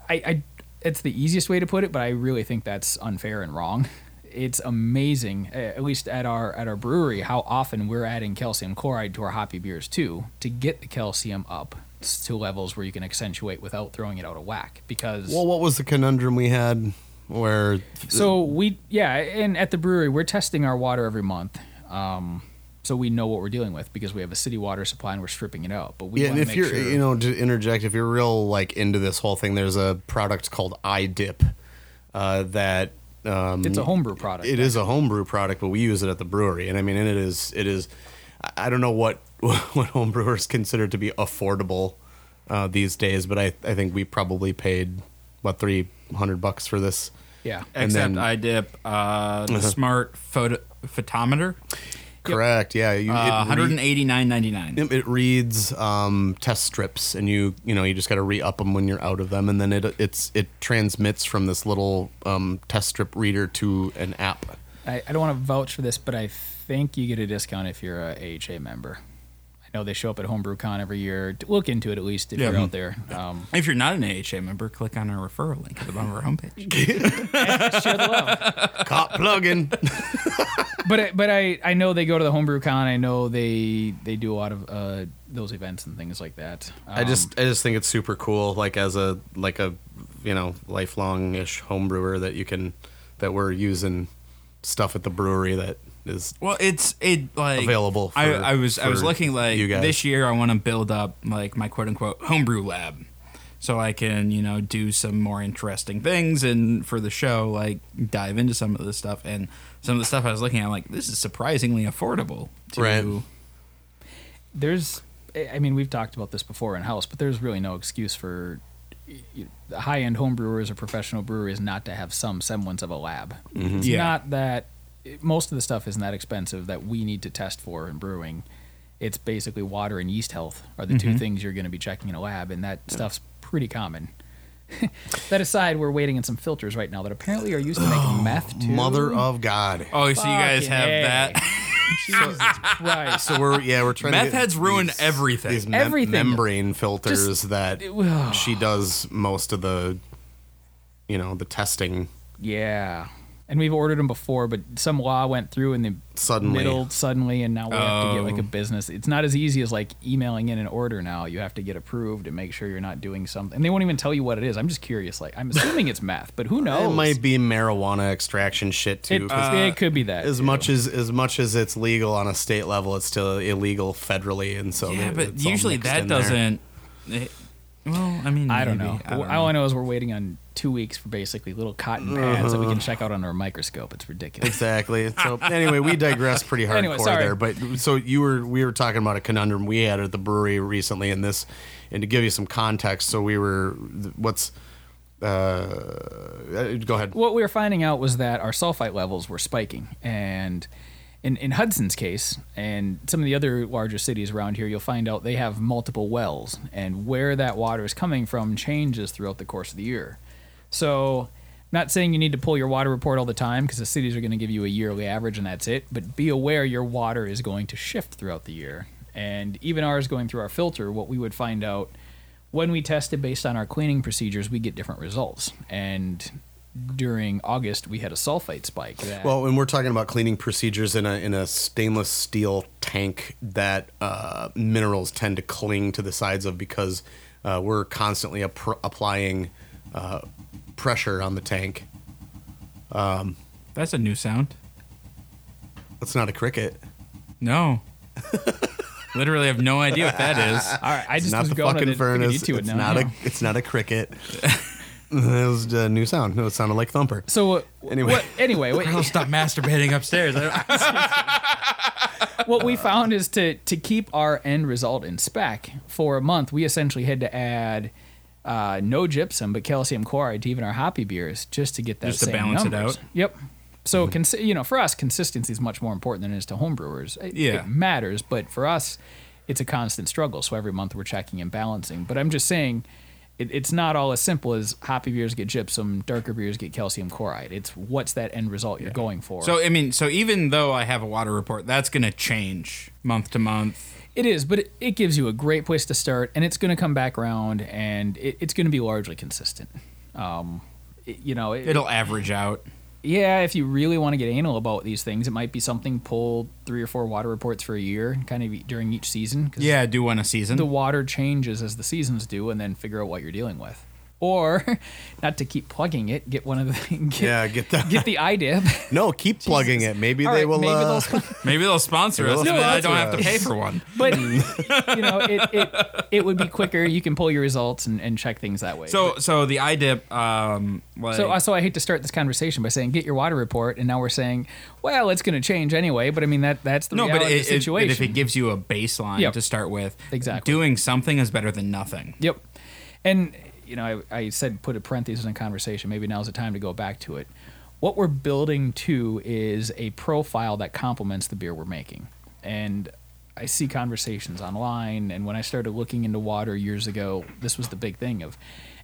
Speaker 3: I, I it's the easiest way to put it, but I really think that's unfair and wrong. It's amazing, at least at our at our brewery, how often we're adding calcium chloride to our hoppy beers too to get the calcium up to levels where you can accentuate without throwing it out of whack. Because
Speaker 2: Well, what was the conundrum we had where
Speaker 3: so we yeah, and at the brewery we're testing our water every month. Um, so we know what we're dealing with because we have a city water supply and we're stripping it out. But we
Speaker 2: yeah, and if
Speaker 3: make
Speaker 2: you're,
Speaker 3: sure,
Speaker 2: you know, to interject, if you're real like into this whole thing, there's a product called iDip uh, that um,
Speaker 3: it's a homebrew product.
Speaker 2: It is a homebrew product, but we use it at the brewery, and I mean, and it is, it is. I don't know what [laughs] what homebrewers consider to be affordable uh, these days, but I I think we probably paid what three hundred bucks for this.
Speaker 3: Yeah.
Speaker 2: And
Speaker 1: Except
Speaker 2: then-
Speaker 1: I dip uh, the smart photo photometer,
Speaker 2: Correct. Yeah. You,
Speaker 1: uh,
Speaker 2: re-
Speaker 1: 189.99.
Speaker 2: It it reads um, test strips, and you you know you just got to re up them when you're out of them, and then it it's it transmits from this little um, test strip reader to an app.
Speaker 3: I, I don't want to vouch for this, but I think you get a discount if you're a AHA member. I know they show up at HomebrewCon every year. Look into it at least if
Speaker 1: Yeah.
Speaker 3: you're out there. Um,
Speaker 1: If you're not an AHA member, click on our referral link at the bottom of our homepage. [laughs]
Speaker 3: share the love.
Speaker 2: Caught plugging. [laughs]
Speaker 3: But I, but I, I know they go to the HomebrewCon. I know they they do a lot of uh, those events and things like that.
Speaker 2: I
Speaker 3: Um,
Speaker 2: just I just think it's super cool, like as a like a you know lifelong ish home brewer that you can that we're using stuff at the brewery that is
Speaker 1: Well, it's it like
Speaker 2: Available
Speaker 1: I,
Speaker 2: for-
Speaker 1: I was I was looking like
Speaker 2: you guys.
Speaker 1: this year. I want to build up like my quote unquote homebrew lab, so I can you know do some more interesting things and for the show like dive into some of the stuff and some of the stuff I was looking at. Like this is surprisingly affordable. To,
Speaker 2: Right.
Speaker 3: there's I mean we've talked about this before in house, but there's really no excuse for high end home brewers or professional breweries not to have some semblance of a lab. It's mm-hmm.
Speaker 1: Yeah.
Speaker 3: not that most of the stuff isn't that expensive that we need to test for in brewing. It's basically water and yeast health are the two mm-hmm. things you're going to be checking in a lab, and that stuff's pretty common. [laughs] that aside, we're waiting in some filters right now that apparently are used to make oh, meth too.
Speaker 2: mother of God.
Speaker 1: Oh, so you guys have
Speaker 3: A.
Speaker 1: that? [laughs]
Speaker 3: Jesus Christ.
Speaker 2: So we're yeah we're trying
Speaker 1: Meth
Speaker 2: to get
Speaker 1: heads ruin
Speaker 2: these-
Speaker 1: everything.
Speaker 2: These mem-
Speaker 3: Everything.
Speaker 2: membrane filters
Speaker 3: Just-
Speaker 2: that she does most of the you know the testing
Speaker 3: Yeah. And we've ordered them before, but some law went through in the
Speaker 2: Suddenly.
Speaker 3: middle suddenly, and now we have to get like
Speaker 1: Oh.
Speaker 3: a business. It's not as easy as like emailing in an order now. You have to get approved and make sure you're not doing something. And they won't even tell you what it is. I'm just curious. Like I'm assuming it's meth, but who [laughs] knows?
Speaker 2: It might be marijuana extraction shit too.
Speaker 3: It,
Speaker 2: 'cause
Speaker 3: it could be that.
Speaker 2: as
Speaker 3: too.
Speaker 2: much as as much as it's legal on a state level, it's still illegal federally, and so
Speaker 1: yeah,
Speaker 2: it-
Speaker 1: but
Speaker 2: it's all
Speaker 1: usually
Speaker 2: mixed
Speaker 1: that doesn't. it- well, I mean,
Speaker 3: I don't
Speaker 1: maybe.
Speaker 3: know.
Speaker 1: I don't
Speaker 3: All I
Speaker 1: know.
Speaker 3: know is we're waiting on two weeks for basically little cotton pads that we can check out under a microscope. It's ridiculous.
Speaker 2: Exactly. So anyway, we digress pretty [laughs] hardcore
Speaker 3: Anyway, sorry.
Speaker 2: there. But so you were we were talking about a conundrum we had at the brewery recently, and this, and to give you some context, so we were what's. Uh, go ahead.
Speaker 3: what we were finding out was that our sulfite levels were spiking and in, in hudson's case and some of the other larger cities around here you'll find out they have multiple wells and where that water is coming from changes throughout the course of the year so not saying you need to pull your water report all the time because the cities are going to give you a yearly average and that's it but be aware your water is going to shift throughout the year and even ours going through our filter what we would find out when we tested based on our cleaning procedures, we get different results. And during August, we had a sulfite spike. That,
Speaker 2: Well, when we're talking about cleaning procedures in a in a stainless steel tank that uh, minerals tend to cling to the sides of because uh, we're constantly ap- applying uh, pressure on the tank.
Speaker 1: That's a new sound.
Speaker 2: That's not a cricket.
Speaker 1: No. [laughs] Literally have no idea what that is.
Speaker 3: all right, I just
Speaker 2: not
Speaker 3: was
Speaker 2: the
Speaker 3: going
Speaker 2: fucking
Speaker 3: to
Speaker 2: furnace.
Speaker 3: To it
Speaker 2: It's
Speaker 3: now.
Speaker 2: not
Speaker 3: No.
Speaker 2: a. [laughs] It's not a cricket. [laughs] it was a new sound. No, it sounded like thumper.
Speaker 3: So uh,
Speaker 2: Anyway.
Speaker 3: what, anyway, what,
Speaker 1: I'll stop masturbating upstairs. [laughs]
Speaker 3: What we found is to to keep our end result in spec for a month, we essentially had to add uh, no gypsum but calcium chloride to even our hoppy beers just to get that
Speaker 1: Just to
Speaker 3: same
Speaker 1: balance it out?
Speaker 3: Yep. So consi- you know, for us, consistency is much more important than it is to homebrewers. It,
Speaker 1: Yeah.
Speaker 3: it matters, but for us, it's a constant struggle. So every month we're checking and balancing. But I'm just saying, it, it's not all as simple as hoppy beers get gypsum, darker beers get calcium chloride. It's what's that end result you're going for.
Speaker 1: So I mean, so even though I have a water report, that's going to change month to month.
Speaker 3: It is, but it, it gives you a great place to start, and it's going to come back around, and it, it's going to be largely consistent. Um, you know, it,
Speaker 1: It'll average out.
Speaker 3: Yeah, if you really want to get anal about these things, it might be something pull three or four water reports for a year, kind of during each season. 'cause
Speaker 1: Yeah, do one a season.
Speaker 3: the water changes as the seasons do, and then figure out what you're dealing with. Or, [laughs] not to keep plugging it, get one of the [laughs] get,
Speaker 2: Yeah, get the
Speaker 3: get the IDIP. [laughs]
Speaker 2: no. Keep plugging it. Maybe
Speaker 3: All
Speaker 2: they
Speaker 3: right,
Speaker 2: will.
Speaker 3: maybe
Speaker 2: uh,
Speaker 3: they'll
Speaker 1: Maybe they'll sponsor us,
Speaker 2: They'll
Speaker 1: and then I don't
Speaker 2: sponsor
Speaker 1: have to pay for one.
Speaker 3: but you know it, it it would be quicker you can pull your results and, and check things that way
Speaker 1: So, so the IDIP, um, like,
Speaker 3: so, so I hate to start this conversation by saying get your water report, and now we're saying, well, it's going to change anyway. But I mean that that's the
Speaker 1: no, but
Speaker 3: reality
Speaker 1: it,
Speaker 3: of the
Speaker 1: it-
Speaker 3: situation.
Speaker 1: but if it gives you a baseline
Speaker 3: Yep.
Speaker 1: to start with,
Speaker 3: Exactly.
Speaker 1: doing something is better than nothing.
Speaker 3: Yep. And you know, I, I said put a parenthesis in conversation. Maybe now's the time to go back to it. What we're building to is a profile that complements the beer we're making. And I see conversations online, and when I started looking into water years ago, this was the big thing of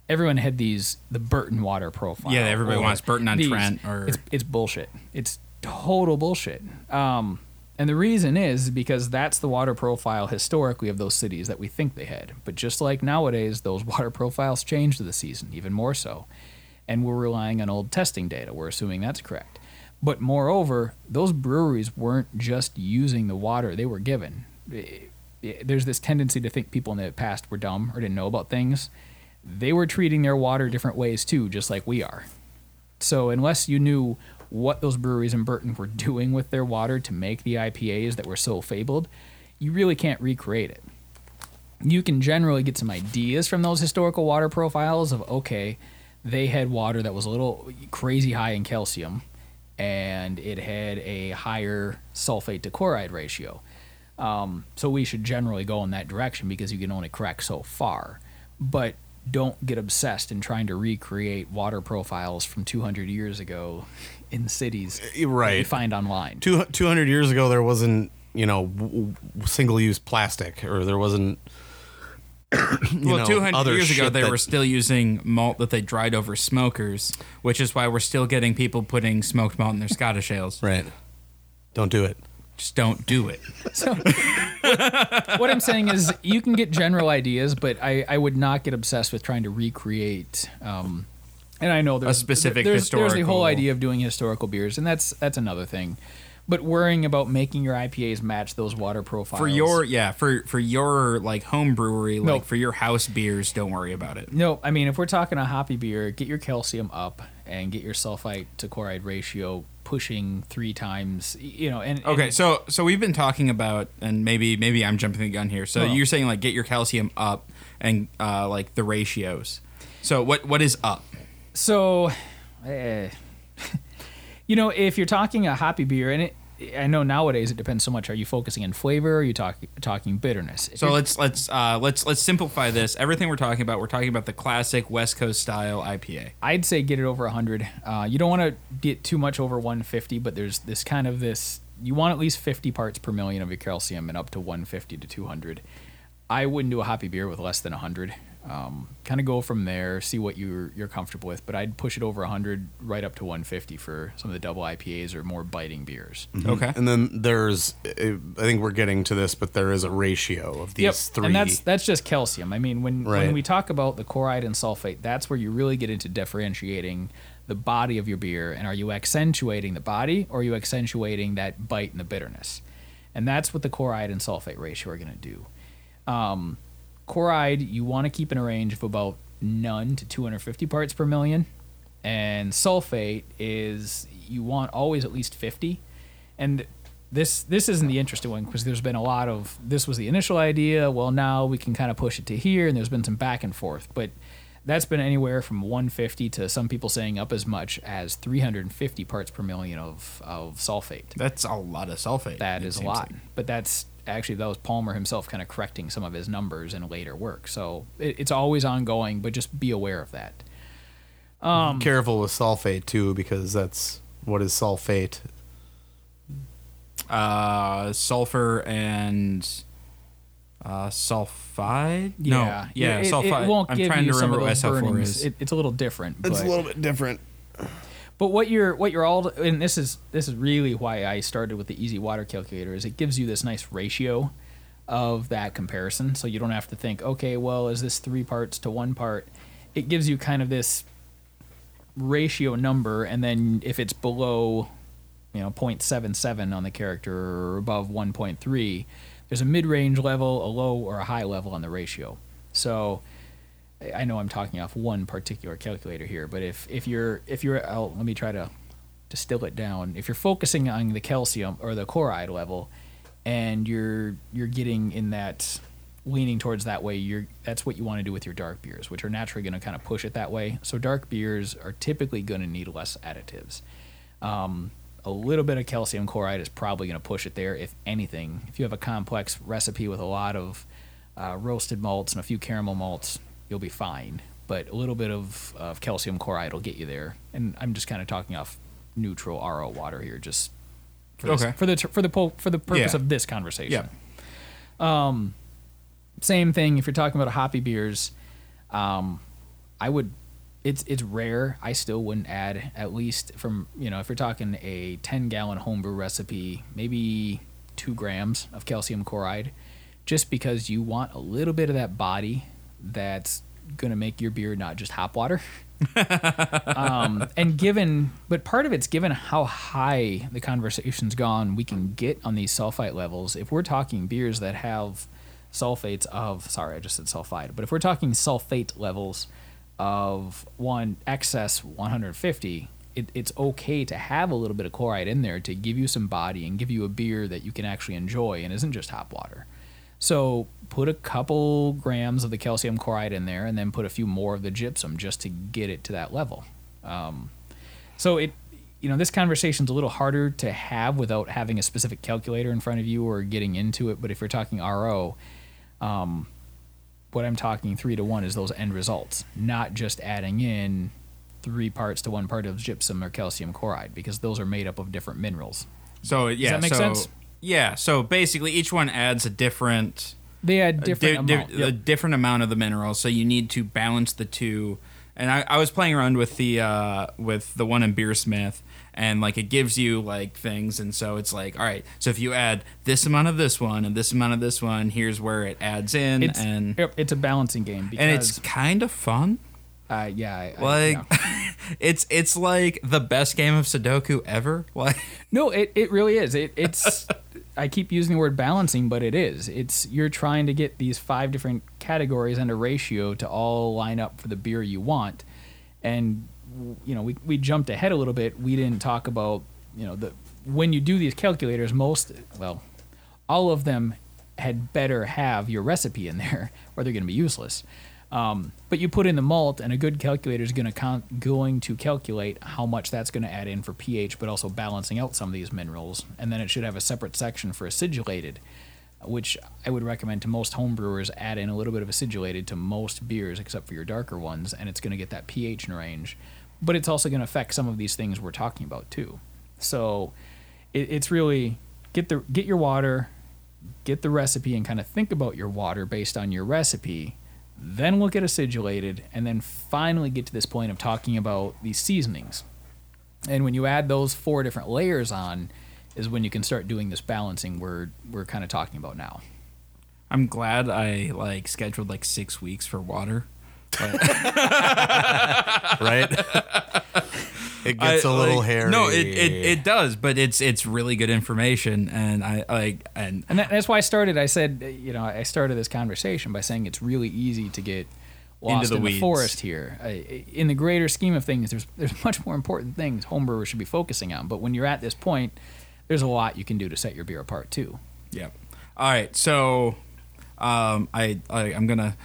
Speaker 3: everyone had these the Burton water profile.
Speaker 1: Yeah, everybody wants Burton on
Speaker 3: these-
Speaker 1: Trent or-
Speaker 3: it's it's bullshit. It's total bullshit. Um, and the reason is because that's the water profile historically of those cities that we think they had. But just like nowadays, those [laughs] water profiles change to the season, even more so. And we're relying on old testing data. We're assuming that's correct. But moreover, those breweries weren't just using the water they were given. Eh, eh, There's this tendency to think people in the past were dumb or didn't know about things. They were treating their water different ways too, just like we are. So unless you knew what those breweries in Burton were doing with their water to make the IPAs that were so fabled, you really can't recreate it. You can generally get some ideas from those historical water profiles of okay, they had water that was a little crazy high in calcium and it had a higher sulfate to chloride ratio. Um, so we should generally go in that direction because you can only correct so far. But don't get obsessed in trying to recreate water profiles from 200 years ago in cities that you find online.
Speaker 2: Two, 200 years ago, there wasn't, you know, single use plastic or there wasn't. [coughs] you
Speaker 1: well,
Speaker 2: know,
Speaker 1: 200
Speaker 2: other
Speaker 1: years ago, they
Speaker 2: that-
Speaker 1: were still using malt that they dried over smokers, which is why we're still getting people putting smoked malt in their Scottish ales.
Speaker 2: Right. Don't do it.
Speaker 1: Just don't do it.
Speaker 3: So what, what I'm saying is you can get general ideas, but I, I would not get obsessed with trying to recreate. Um, and I know there's a
Speaker 1: specific
Speaker 3: there's, there's the whole idea of doing historical beers, and that's that's another thing. But worrying about making your IPAs match those water profiles
Speaker 1: For your yeah, for for your like home brewery, like
Speaker 3: No.
Speaker 1: for your house beers, don't worry about it.
Speaker 3: No, I mean if we're talking a hoppy beer, get your calcium up and get your sulfite to chloride ratio pushing three times. You know, and and-
Speaker 1: Okay, so so we've been talking about, and maybe maybe I'm jumping the gun here. So
Speaker 3: No.
Speaker 1: you're saying like get your calcium up and uh, like the ratios. So what what is up?
Speaker 3: So, eh, [laughs] you know, if you're talking a hoppy beer, and it, I know nowadays it depends so much. Are you focusing on flavor? Or are you talking talking bitterness? If
Speaker 1: So let's let's uh, let's let's simplify this. Everything we're talking about, we're talking about the classic West Coast style IPA.
Speaker 3: I'd say get it over 100. Uh, you don't want to get too much over 150, but there's this kind of this. You want at least 50 parts per million of your calcium and up to 150 to 200. I wouldn't do a hoppy beer with less than 100. Um, kind of go from there, see what you're you're comfortable with. But I'd push it over 100, right up to 150 for some of the double IPAs or more biting beers.
Speaker 1: Okay.
Speaker 2: And then there's, uh, I think we're getting to this, but there is a ratio of these three.
Speaker 3: And that's that's just calcium. I mean, when when we talk about the chloride and sulfate, that's where you really get into differentiating the body of your beer and are you accentuating the body or are you accentuating that bite and the bitterness? And that's what the chloride and sulfate ratio are going to do. Um, chloride you want to keep in a range of about none to 250 parts per million, and sulfate is you want always at least 50. And this this isn't the interesting one because there's been a lot of this was the initial idea. Well, now we can kind of push it to here, and there's been some back and forth, but. That's been anywhere from 150 to some people saying up as much as 350 parts per million of, of sulfate.
Speaker 1: That's a lot of sulfate.
Speaker 3: That is a lot.
Speaker 1: like.
Speaker 3: But that's actually that was Palmer himself kind of correcting some of his numbers in later work. So it, it's always ongoing, but just be aware of that. Um,
Speaker 2: Careful with sulfate too, because that's what is sulfate.
Speaker 1: Uh, sulfur and uh, sulfide.
Speaker 3: Yeah,
Speaker 1: no, yeah,
Speaker 3: it, it-
Speaker 1: sulfide.
Speaker 3: It won't
Speaker 1: I'm
Speaker 3: give
Speaker 1: trying
Speaker 3: you
Speaker 1: to
Speaker 3: some
Speaker 1: remember
Speaker 3: of
Speaker 1: what
Speaker 3: those
Speaker 1: SL4
Speaker 3: burnings.
Speaker 1: is.
Speaker 3: It, it's a little different.
Speaker 2: It's
Speaker 3: but,
Speaker 2: a little bit different.
Speaker 3: But what you're what you're all and this is this is really why I started with the EZ Water calculator is it gives you this nice ratio of that comparison. So you don't have to think okay well is this 3 parts to 1 part? It gives you kind of this ratio number and then if it's below you know 0.77 on the character or above 1.3 there's a mid-range level a low or a high level on the ratio. So I know I'm talking off one particular calculator here, but if if you're if you're I'll, let me try to distill it down. If you're focusing on the calcium or the chloride level, and you're you're getting in that leaning towards that way, you're that's what you want to do with your dark beers, which are naturally going to kind of push it that way. So dark beers are typically going to need less additives. Um, a little bit of calcium chloride is probably going to push it there, if anything. If you have a complex recipe with a lot of uh, roasted malts and a few caramel malts, you'll be fine. But a little bit of, of calcium chloride will get you there. And I'm just kind of talking off neutral RO water here, just for this-
Speaker 1: Okay.
Speaker 3: for the for the for the purpose
Speaker 1: Yeah.
Speaker 3: of this conversation.
Speaker 1: Yeah.
Speaker 3: Same thing if you're talking about a hoppy beers. Um, I would. It's it's rare. I still wouldn't add at least from you know if you're talking a 10 gallon homebrew recipe, maybe two grams of calcium chloride, just because you want a little bit of that body that's gonna make your beer not just hop water. [laughs] um, and given, but part of it's given how high the conversation's gone, we can get on these sulfite levels. If we're talking beers that have sulfates of, sorry, I just said sulfide, but if we're talking sulfate levels of one excess 150, it, it's okay to have a little bit of chloride in there to give you some body and give you a beer that you can actually enjoy and isn't just hop water. So put a couple grams of the calcium chloride in there, and then put a few more of the gypsum just to get it to that level. Um, so it, you know, this conversation's a little harder to have without having a specific calculator in front of you or getting into it. But if you're talking RO, um, what I'm talking three to one is those end results, not just adding in three parts to one part of gypsum or calcium chloride, because those are made up of different minerals.
Speaker 1: So yeah,
Speaker 3: that make
Speaker 1: so
Speaker 3: sense?
Speaker 1: yeah, so basically each one adds a different
Speaker 3: They
Speaker 1: had
Speaker 3: different
Speaker 1: di-
Speaker 3: amount.
Speaker 1: di- a different amount of the minerals. So you need to balance the two. And I, I was playing around with the uh, with the one in Beersmith, and like it gives you like things, and so it's like, all right, so if you add this amount of this one and this amount of this one, here's where it adds in,
Speaker 3: It's,
Speaker 1: and
Speaker 3: yep, it's a balancing game because
Speaker 1: and it's kind of fun.
Speaker 3: uh, yeah, I, I-
Speaker 1: Like
Speaker 3: yeah. [laughs]
Speaker 1: it's it's like the best game of Sudoku ever. Like
Speaker 3: no, it, it really is. It, it's [laughs] I keep using the word balancing, but it is. It's you're trying to get these five different categories and a ratio to all line up for the beer you want, and you know we we jumped ahead a little bit. We didn't talk about you know the when you do these calculators, most well, all of them had better have your recipe in there, [laughs] or they're going to be useless. Um, but you put in the malt, and a good calculator is going to going to calculate how much that's going to add in for pH, but also balancing out some of these minerals. And then it should have a separate section for acidulated, which I would recommend to most homebrewers. Add in a little bit of acidulated to most beers, except for your darker ones, and it's going to get that pH in range. But it's also going to affect some of these things we're talking about too. So it, it's really get the get your water, get the recipe, and kind of think about your water based on your recipe then we'll get acidulated, and then finally get to this point of talking about these seasonings. And when you add those four different layers on, is when you can start doing this balancing we're we're kind of talking about now.
Speaker 1: I'm glad I like scheduled like six weeks for water. [laughs] [laughs]
Speaker 2: right? It gets
Speaker 1: I,
Speaker 2: a little
Speaker 1: like-
Speaker 2: hairy.
Speaker 1: No, it, it it does, but it's it's really good information, and I like and
Speaker 3: And that's why I started. I said, you know, I started this conversation by saying it's really easy to get lost
Speaker 1: the
Speaker 3: in the forest here. I, in the greater scheme of things, there's there's much more important things homebrewers should be focusing on. But when you're at this point, there's a lot you can do to set your beer apart too.
Speaker 1: Yep. All right, so um, I, I I'm gonna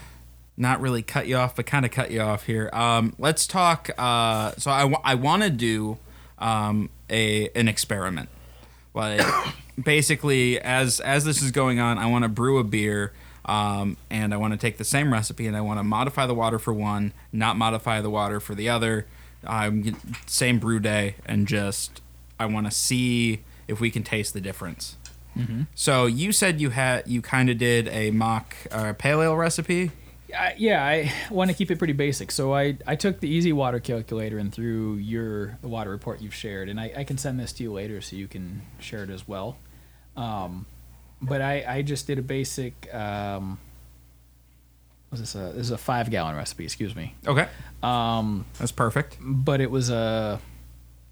Speaker 1: not really cut you off, but kind of cut you off here. Um, let's talk. Uh, so I, I want to do um, a an experiment. Like [coughs] basically, as as this is going on, I want to brew a beer. Um, and I want to take the same recipe and I want to modify the water for one, not modify the water for the other. Um, same brew day, and just I want to see if we can taste the difference. So you said you had you kind of did a mock uh, pale ale recipe.
Speaker 3: I, yeah, I want to keep it pretty basic. So I, I took the EZ Water calculator and through your the water report you've shared, and I, I can send this to you later so you can share it as well. Um, but I, I just did a basic. Um, was this a this is a five gallon recipe? Excuse me.
Speaker 1: Okay,
Speaker 3: Um,
Speaker 1: that's perfect.
Speaker 3: but it was a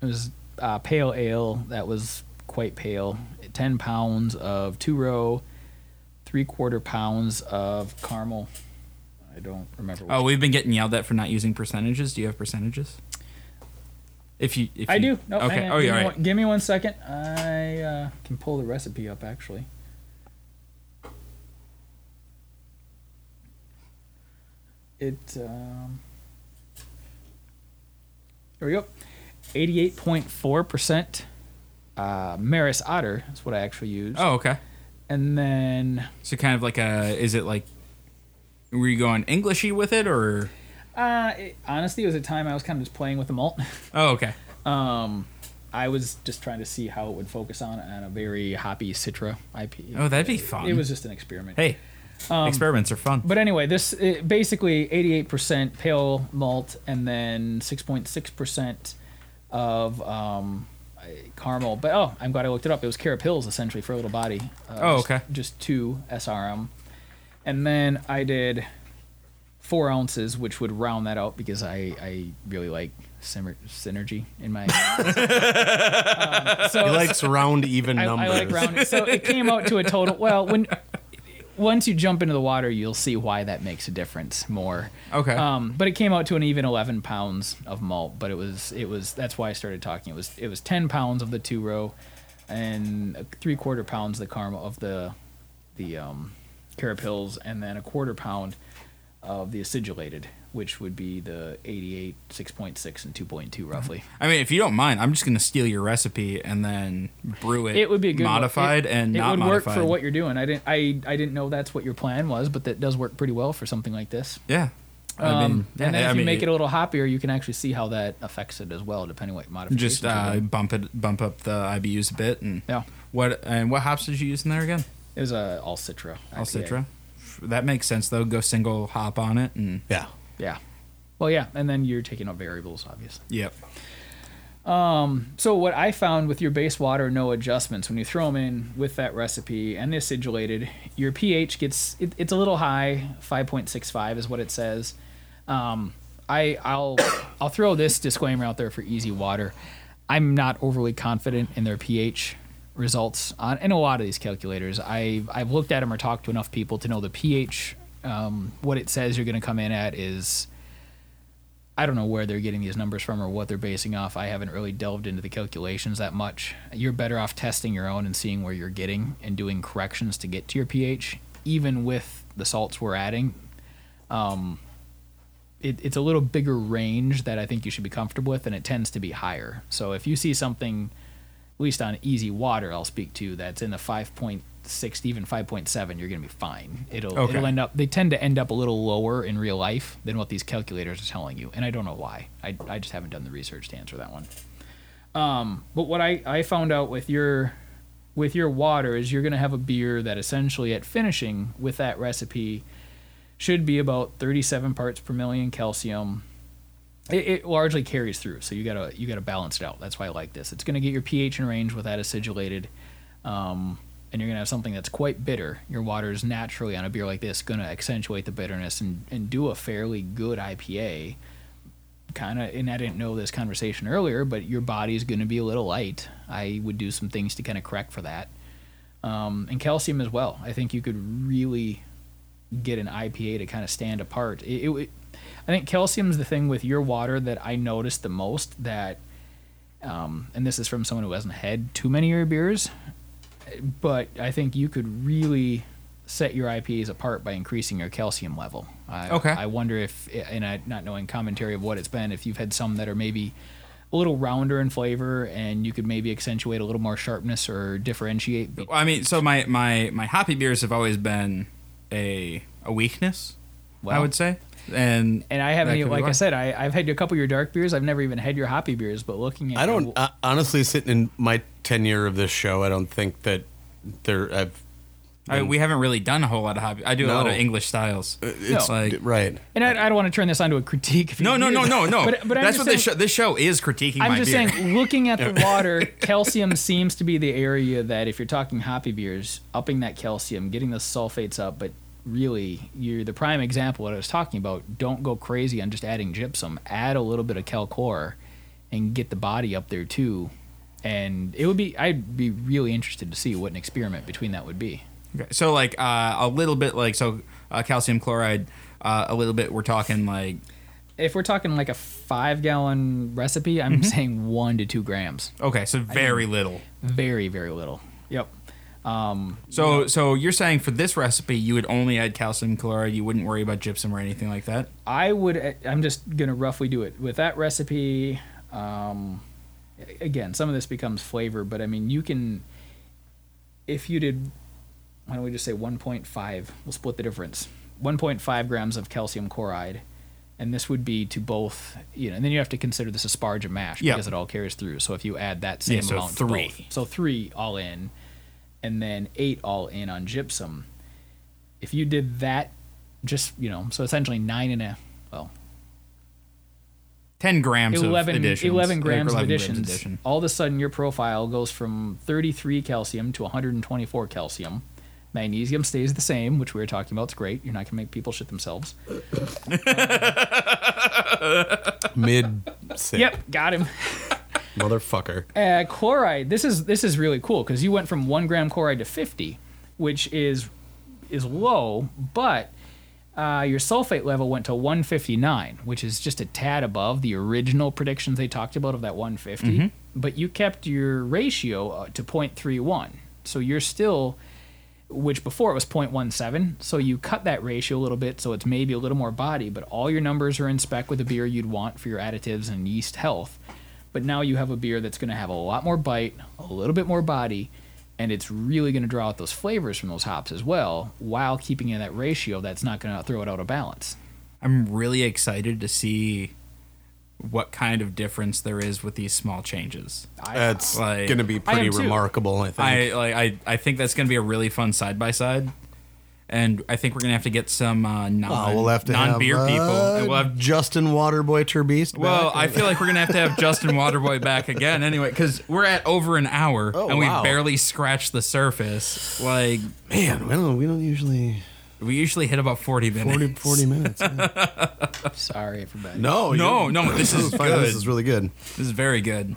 Speaker 3: it was a pale ale that was quite pale. Ten pounds of two row, three quarter pounds of caramel. I don't remember.
Speaker 1: Oh, we've been getting yelled at for not using percentages. Do you have percentages? If you, if
Speaker 3: I
Speaker 1: you,
Speaker 3: do. No,
Speaker 1: okay. Oh, yeah. Right.
Speaker 3: one, give me one second. I uh, can pull the recipe up actually. It. Um, here we go. Eighty-eight point four percent. Uh, Maris Otter is what I actually use.
Speaker 1: Oh, okay.
Speaker 3: And then,
Speaker 1: So kind of like a. Is it like? Were you going Englishy with it or?
Speaker 3: uh, it, honestly, it was a time I was kind of just playing with the malt. [laughs]
Speaker 1: Oh, okay.
Speaker 3: Um, I was just trying to see how it would focus on on a very hoppy Citra IP.
Speaker 1: Oh, that'd be fun.
Speaker 3: It was just an experiment.
Speaker 1: Hey, experiments are fun.
Speaker 3: But anyway, this it, basically 88% pale malt and then 6.6% of um, caramel. But oh, I'm glad I looked it up. It was Carapils essentially for a little body. Uh,
Speaker 1: Oh,
Speaker 3: just-
Speaker 1: okay.
Speaker 3: Just two SRM. And then I did four ounces, which would round that out because I, I really like symer- synergy in my. [laughs] um, so
Speaker 2: He likes round, even
Speaker 3: I,
Speaker 2: numbers.
Speaker 3: I like rounding. So it came out to a total. Well, when once you jump into the water, you'll see why that makes a difference more.
Speaker 1: Okay.
Speaker 3: Um, but it came out to an even 11 pounds of malt. But it was it was that's why I started talking. It was it was 10 pounds of the two row, and three quarter pounds the caramel of the the um, carapils, and then a quarter pound of the acidulated, which would be the 88, 6.6, and 2.2 roughly.
Speaker 1: I mean, if you don't mind, I'm just gonna steal your recipe and then brew it.
Speaker 3: it would be good
Speaker 1: modified
Speaker 3: it,
Speaker 1: and
Speaker 3: it
Speaker 1: not
Speaker 3: would
Speaker 1: modified.
Speaker 3: work for what you're doing. I didn't I I didn't know that's what your plan was, but that does work pretty well for something like this.
Speaker 1: Yeah. I
Speaker 3: Um,
Speaker 1: mean, yeah,
Speaker 3: and then
Speaker 1: I
Speaker 3: if you
Speaker 1: mean,
Speaker 3: make it a little hoppier, you can actually see how that affects it as well, depending what modifications.
Speaker 1: just uh, bump it, bump up the IBUs a bit, and
Speaker 3: yeah,
Speaker 1: what and what hops did you use in there again?
Speaker 3: It was a all Citra.
Speaker 1: All Citra. That makes sense though. Go single hop on it, and
Speaker 2: yeah.
Speaker 3: Yeah. Well, yeah, and then you're taking out variables, obviously.
Speaker 1: yep.
Speaker 3: So what I found with your base water, no adjustments, when you throw them in with that recipe and the acidulated, your pH gets it, it's a little high. Five point six five is what it says. Um, I I'll [coughs] I'll throw this disclaimer out there for EZ Water. I'm not overly confident in their pH results on in a lot of these calculators. I've I've looked at them or talked to enough people to know the pH. Um, what it says you're going to come in at is I don't know where they're getting these numbers from or what they're basing off. I haven't really delved into the calculations that much. You're better off testing your own and seeing where you're getting and doing corrections to get to your pH, even with the salts we're adding. Um, it, it's a little bigger range that I think you should be comfortable with, and it tends to be higher. So if you see something, least on EZ Water, I'll speak to that's in the 5.6 even 5.7, you're going to be fine. It'll
Speaker 1: Okay.
Speaker 3: it'll end up. They tend to end up a little lower in real life than what these calculators are telling you, and I don't know why. I I just haven't done the research to answer that one. Um, but what I I found out with your with your water is you're going to have a beer that essentially at finishing with that recipe should be about 37 parts per million calcium. It, it largely carries through, so you gotta you gotta balance it out. That's why I like this. It's gonna get your pH in range with that acidulated, um, and you're gonna have something that's quite bitter. Your water is naturally on a beer like this gonna accentuate the bitterness and, and do a fairly good IPA. Kind of, and I didn't know this conversation earlier, but your body's gonna be a little light. I would do some things to kind of correct for that, um, and calcium as well. I think you could really get an IPA to kind of stand apart. It, it, I think calcium's the thing with your water that I noticed the most that, um, and this is from someone who hasn't had too many of your beers, but I think you could really set your IPAs apart by increasing your calcium level. I,
Speaker 1: Okay.
Speaker 3: I wonder if, and I, not knowing commentary of what it's been, if you've had some that are maybe a little rounder in flavor and you could maybe accentuate a little more sharpness or differentiate.
Speaker 1: Well, I mean, so my my my hoppy beers have always been a a weakness. I would say, and
Speaker 3: And I haven't, even, like I said, I, I've had a couple of your dark beers. I've never even had your hoppy beers, but looking at
Speaker 2: I don't uh, honestly sitting in my tenure of this show. I don't think that there I've
Speaker 1: I, we haven't really done a whole lot of hobby. I do a lot of English styles.
Speaker 2: it's
Speaker 1: like-
Speaker 2: right.
Speaker 3: And I, I don't want to turn this onto a critique. Of
Speaker 1: No, no, no, no, no.
Speaker 3: But, but
Speaker 1: That's what
Speaker 3: saying,
Speaker 1: this show. This show is critiquing
Speaker 3: I'm
Speaker 1: my
Speaker 3: just
Speaker 1: beer.
Speaker 3: saying, looking at the [laughs] water, calcium seems to be the area that if you're talking hoppy beers, upping that calcium, getting the sulfates up, but really, you're the prime example what I was talking about. Don't go crazy on just adding gypsum. Add a little bit of calcor and get the body up there too. And it would be, I'd be really interested to see what an experiment between that would be.
Speaker 1: Okay, so like uh, a little bit like so uh, calcium chloride. Uh, a little bit. We're talking like
Speaker 3: If we're talking like a five gallon recipe, I'm
Speaker 1: Mm-hmm.
Speaker 3: saying one to two grams.
Speaker 1: okay, so very little.
Speaker 3: Very, very little. Yep. Um,
Speaker 1: So so you're saying for this recipe you would only add calcium chloride. You wouldn't worry about gypsum or anything like that.
Speaker 3: I would. I'm just gonna roughly do it with that recipe. Um, again, some of this becomes flavor, but I mean, you can. If you did, why don't we just say 1.5? We'll split the difference. 1.5 grams of calcium chloride, and this would be to both. You know, and then you have to consider this sparge and mash
Speaker 1: Yeah.
Speaker 3: because it all carries through. So if you add that same
Speaker 1: Yeah, so
Speaker 3: amount, to
Speaker 1: three.
Speaker 3: both. so three all in, and then eight all in on gypsum. If you did that, just you know, so essentially nine and a well,
Speaker 1: Ten grams
Speaker 3: 11,
Speaker 1: of additions.
Speaker 3: 11
Speaker 1: uh,
Speaker 3: grams of
Speaker 1: 11
Speaker 3: additions.
Speaker 1: addition.
Speaker 3: All of a sudden, your profile goes from 33 calcium to 124 calcium. Magnesium stays the same, which we were talking about. It's great. You're not going to make people shit themselves. [laughs]
Speaker 2: Mid.
Speaker 3: Yep, got him. [laughs]
Speaker 2: Motherfucker.
Speaker 3: Uh, chloride. This is this is really cool because you went from one gram chloride to 50, which is is low, but uh, your sulfate level went to 159, which is just a tad above the original predictions they talked about of that 150. But you kept your ratio uh, to 0.31, so you're still, which before it was 0.17. So you cut that ratio a little bit, so it's maybe a little more body, but all your numbers are in spec with the beer you'd want for your additives and yeast health. But now you have a beer that's going to have a lot more bite, a little bit more body, and it's really going to draw out those flavors from those hops as well, while keeping in that ratio that's not going to throw it out of balance.
Speaker 1: I'm really excited to see what kind of difference there is with these small changes.
Speaker 2: That's
Speaker 1: Like-
Speaker 2: gonna be pretty
Speaker 3: am too.
Speaker 2: remarkable, I think.
Speaker 1: I like I, I think that's gonna be a really fun side by side. And I think we're gonna have to get some uh, non
Speaker 2: Oh, we'll have to
Speaker 1: non beer
Speaker 2: have,
Speaker 1: people.
Speaker 2: uh,
Speaker 1: And we'll have
Speaker 2: Justin Waterboy Turbeast.
Speaker 1: Well,
Speaker 2: back.
Speaker 1: I feel like we're gonna have to have Justin Waterboy back again anyway, because we're at over an hour
Speaker 2: Oh,
Speaker 1: and we barely scratched the surface. Like
Speaker 2: man, we don't we don't usually
Speaker 1: we usually hit about forty minutes.
Speaker 2: 40, 40 minutes. yeah. [laughs]
Speaker 3: Sorry, everybody.
Speaker 2: No,
Speaker 1: No, no, this is [laughs]
Speaker 2: fine.
Speaker 1: good.
Speaker 2: This is really good.
Speaker 1: This is very good.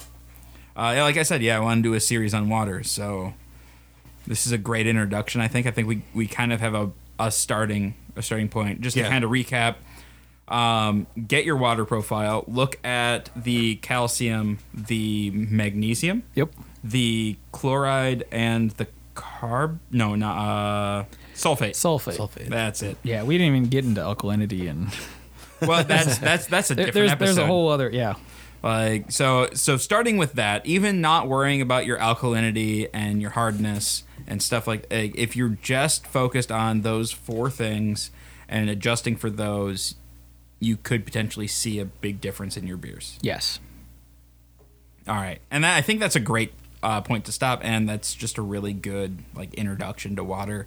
Speaker 1: Uh, yeah, like I said, yeah, I want to do a series on water, so this is a great introduction. I think. I think we, we kind of have a, a starting a starting point. Just to
Speaker 2: Yeah.
Speaker 1: kind of recap, um, get your water profile. Look at the calcium, the magnesium,
Speaker 3: Yep.
Speaker 1: the chloride, and the carb. No, not uh, sulfate.
Speaker 3: Sulfate.
Speaker 2: Sulfate.
Speaker 1: That's it.
Speaker 3: Yeah, we didn't even get into alkalinity and
Speaker 1: Well, that's [laughs] that's that's a
Speaker 3: there,
Speaker 1: different
Speaker 3: there's
Speaker 1: episode.
Speaker 3: there's a whole other yeah.
Speaker 1: Like so so starting with that, even not worrying about your alkalinity and your hardness and stuff like like, if you're just focused on those four things and adjusting for those, you could potentially see a big difference in your beers.
Speaker 3: Yes.
Speaker 1: All right. And that, I think that's a great uh, point to stop and that's just a really good like introduction to water.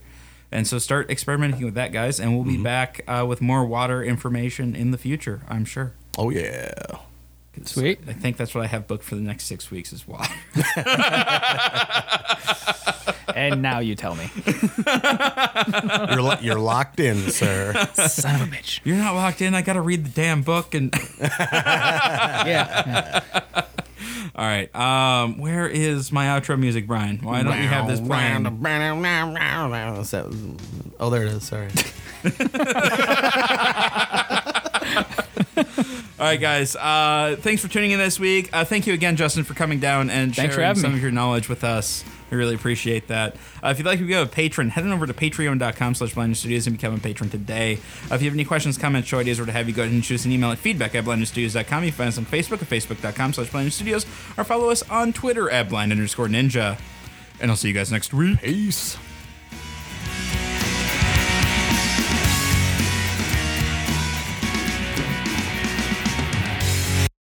Speaker 1: And so start experimenting with that guys and we'll be back uh, with more water information in the future, I'm sure.
Speaker 2: Oh yeah.
Speaker 3: Sweet.
Speaker 1: I think that's what I have booked for the next 6 weeks is water. [laughs]
Speaker 3: And now you tell me. [laughs]
Speaker 2: You're lo- you're locked in, sir.
Speaker 3: Son of a bitch.
Speaker 1: You're not locked in. I got to read the damn book. And [laughs]
Speaker 3: Yeah.
Speaker 1: all right, um, where is my outro music, Brian? Why don't we have this playing?
Speaker 2: What's that? Oh, there it is. Sorry.
Speaker 1: All right, guys. Uh, thanks for tuning in this week. Uh, thank you again, Justin, for coming down and
Speaker 3: Thanks for
Speaker 1: sharing
Speaker 3: having
Speaker 1: some
Speaker 3: me.
Speaker 1: of your knowledge with us. We really appreciate that. Uh, if you'd like to become a patron, head on over to patreon.com slash blind studios and become a patron today. Uh, if you have any questions, comments, show ideas, or to have you go ahead and shoot us an email at feedback at blindstudios.com. You can find us on Facebook at facebook.com slash blind studios or follow us on Twitter at blind underscore ninja. And I'll see you guys next week.
Speaker 2: Peace.